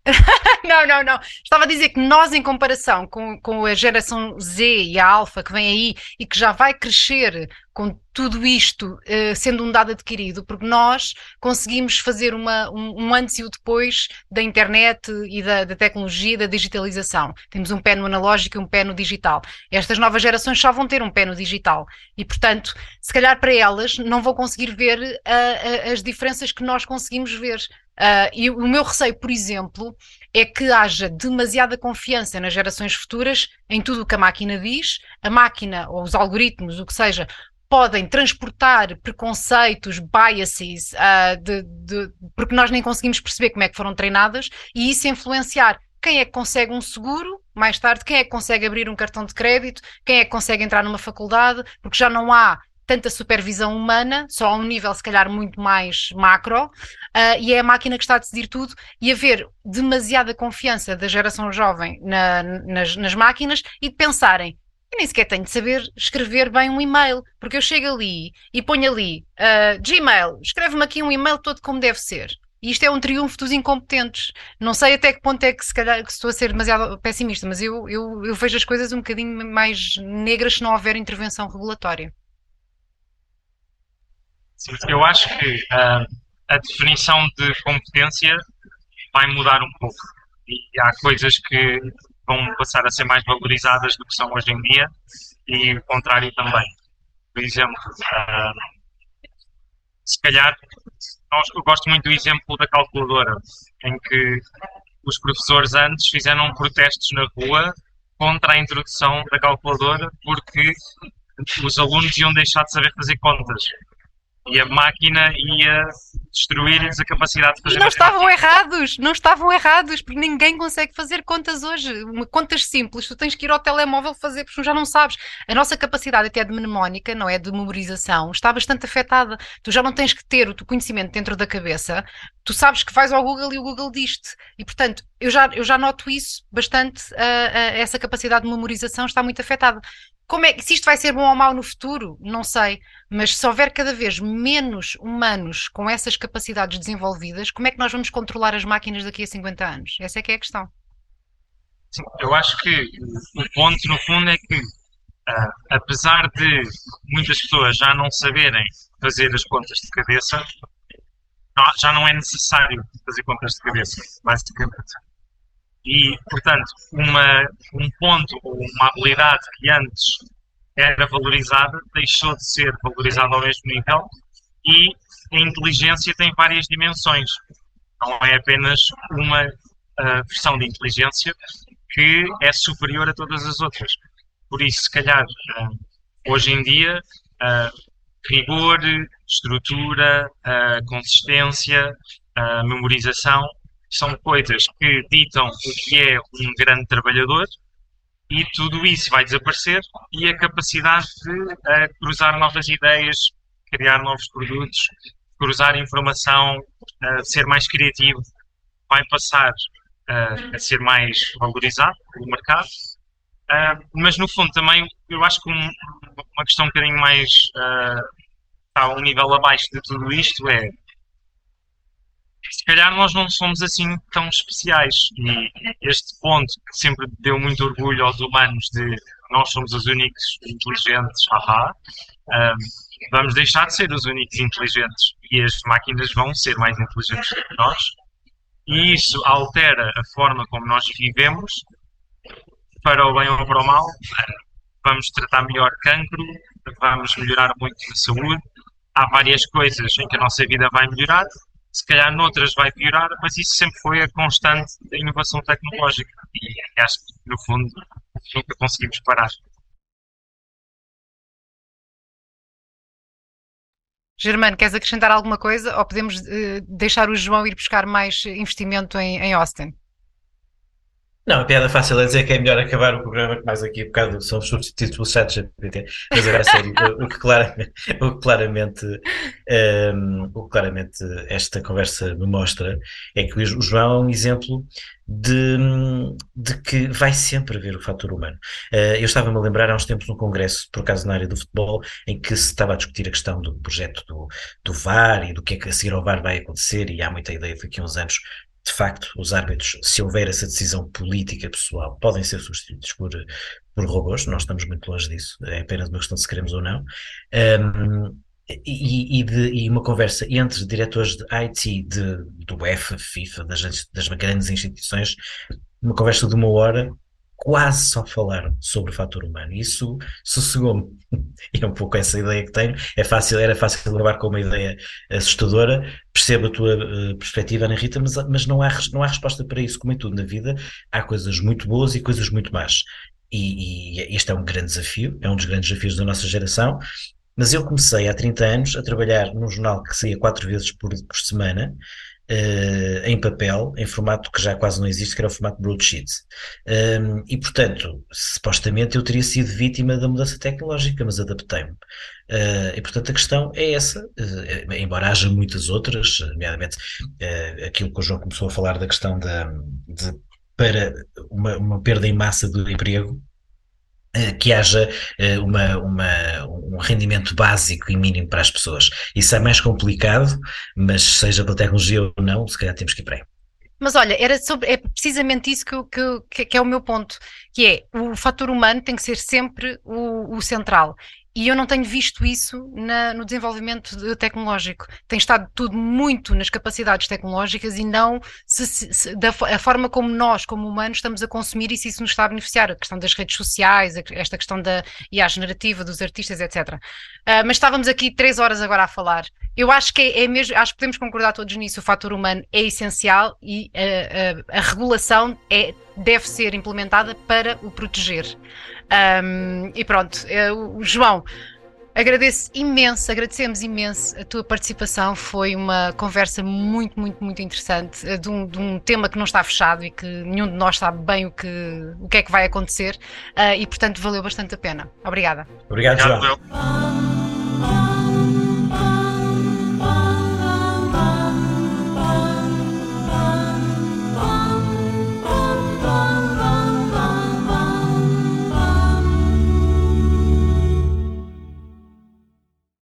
[laughs] não, não, não. Estava a dizer que nós, em comparação com, com a geração Z e a Alfa que vem aí e que já vai crescer com tudo isto uh, sendo um dado adquirido, porque nós conseguimos fazer uma, um, um antes e o depois da internet e da, da, tecnologia, da digitalização. Temos um pé no analógico e um pé no digital. Estas novas gerações só vão ter um pé no digital e, portanto, se calhar para elas não vão conseguir ver uh, uh, as diferenças que nós conseguimos ver. Uh, e o meu receio, por exemplo, é que haja demasiada confiança nas gerações futuras em tudo o que a máquina diz, a máquina ou os algoritmos, o que seja, podem transportar preconceitos, biases, uh, de, de, porque nós nem conseguimos perceber como é que foram treinadas, e isso influenciar quem é que consegue um seguro mais tarde, quem é que consegue abrir um cartão de crédito, quem é que consegue entrar numa faculdade, porque já não há tanta supervisão humana, só a um nível se calhar muito mais macro, uh, e é a máquina que está a decidir tudo, e haver demasiada confiança da geração jovem na, nas, nas máquinas e de pensarem, eu nem sequer tenho de saber escrever bem um e-mail, porque eu chego ali e ponho ali uh, Gmail, escreve-me aqui um e-mail todo como deve ser. E isto é um triunfo dos incompetentes. Não sei até que ponto é que se calhar que estou a ser demasiado pessimista, mas eu, eu, eu vejo as coisas um bocadinho mais negras se não houver intervenção regulatória. Eu acho que uh, a definição de competência vai mudar um pouco. E há coisas que vão passar a ser mais valorizadas do que são hoje em dia e o contrário também. Por exemplo, uh, se calhar, nós, eu gosto muito do exemplo da calculadora, em que os professores antes fizeram protestos na rua contra a introdução da calculadora porque os alunos iam deixar de saber fazer contas e a máquina ia destruir-lhes a capacidade de fazer e não estavam errados, não estavam errados, porque ninguém consegue fazer contas hoje. Contas simples, tu tens que ir ao telemóvel fazer, porque já não sabes. A nossa capacidade até de mnemónica, não é? De memorização, está bastante afetada. Tu já não tens que ter o teu conhecimento dentro da cabeça, tu sabes que vais ao Google e o Google diz-te. E portanto, eu já, eu já noto isso bastante, uh, uh, essa capacidade de memorização está muito afetada. Como é, se isto vai ser bom ou mau no futuro, não sei, mas se houver cada vez menos humanos com essas capacidades desenvolvidas, como é que nós vamos controlar as máquinas daqui a 50 anos? Essa é que é a questão. Sim, eu acho que o ponto, no fundo, é que, uh, apesar de muitas pessoas já não saberem fazer as contas de cabeça, já não é necessário fazer contas de cabeça, basicamente. E, portanto, uma, um ponto ou uma habilidade que antes era valorizada deixou de ser valorizada ao mesmo nível e a inteligência tem várias dimensões. Não é apenas uma uh, versão de inteligência que é superior a todas as outras. Por isso, se calhar, uh, hoje em dia, uh, rigor, estrutura, consistência, memorização são coisas que ditam o que é um grande trabalhador e tudo isso vai desaparecer e a capacidade de uh, cruzar novas ideias, criar novos produtos, cruzar informação, uh, ser mais criativo, vai passar uh, a ser mais valorizado pelo mercado. mas no fundo também eu acho que um, uma questão um bocadinho mais está um nível abaixo de tudo isto é se calhar nós não somos assim tão especiais. E este ponto que sempre deu muito orgulho aos humanos de nós somos os únicos inteligentes, haha, um, vamos deixar de ser os únicos inteligentes e as máquinas vão ser mais inteligentes do que nós. E isso altera a forma como nós vivemos, para o bem ou para o mal, vamos tratar melhor cancro, vamos melhorar muito a saúde. Há várias coisas em que a nossa vida vai melhorar, se calhar noutras vai piorar, mas isso sempre foi a constante da inovação tecnológica e acho que, no fundo, nunca conseguimos parar. Germano, queres acrescentar alguma coisa ou podemos uh, deixar o João ir buscar mais investimento em, em Austin? Não, a piada fácil é dizer que é melhor acabar o programa que mais aqui um bocado somos substituídos pelo chat GPT. Mas agora sério, o, que claramente, o que claramente, um, o que claramente esta conversa me mostra é que o João é um exemplo de, de que vai sempre haver o fator humano. Uh, eu estava-me a lembrar há uns tempos num congresso, por acaso na área do futebol, em que se estava a discutir a questão do projeto do, do VAR e do que é que a seguir ao VAR vai acontecer, e há muita ideia daqui a uns anos de facto, os árbitros, se houver essa decisão política pessoal, podem ser substituídos por, por robôs, nós estamos muito longe disso, é apenas uma questão de se queremos ou não. Um, e, e, de, e, uma conversa entre diretores de IT de, do UEFA, FIFA, das, das grandes instituições, uma conversa de uma hora quase só falaram sobre o fator humano. Isso sossegou-me. E é um pouco essa ideia que tenho. É fácil, era fácil levar com uma ideia assustadora. Percebo a tua uh, perspectiva, Ana Rita, mas, mas não, há, não há resposta para isso. Como em tudo na vida, há coisas muito boas e coisas muito más. E, e este é um grande desafio, é um dos grandes desafios da nossa geração. Mas eu comecei há 30 anos a trabalhar num jornal que saía quatro vezes por, por semana, uh, em papel, em formato que já quase não existe, que era o formato broadsheet. Um, e, portanto, supostamente eu teria sido vítima da mudança tecnológica, mas adaptei-me. Uh, e, portanto, a questão é essa, uh, embora haja muitas outras, nomeadamente aquilo que o João começou a falar da questão da, de, para uma, uma perda em massa do emprego, que haja uh, uma, uma, um rendimento básico e mínimo para as pessoas. Isso é mais complicado, mas seja pela tecnologia ou não, se calhar temos que ir para aí. Mas olha, era sobre, é precisamente isso que, que, que, é o meu ponto, que é o fator humano tem que ser sempre o, o central. E eu não tenho visto isso na, no desenvolvimento de, tecnológico. Tem estado tudo muito nas capacidades tecnológicas e não se, se, da a forma como nós, como humanos, estamos a consumir e se isso nos está a beneficiar. A questão das redes sociais, esta questão da IA generativa, dos artistas, etc. Uh, ah, mas estávamos aqui três horas agora a falar. Eu acho que é, é, mesmo, acho que podemos concordar todos nisso. O fator humano é essencial e a, a, a regulação é, deve ser implementada para o proteger. Um, e pronto, eu, João, agradeço imenso, agradecemos imenso a tua participação. Foi uma conversa muito, muito, muito interessante eh, de um, de um, tema que não está fechado e que nenhum de nós sabe bem o que, o que é que vai acontecer uh, e, portanto, valeu bastante a pena. Obrigada. Obrigado, João.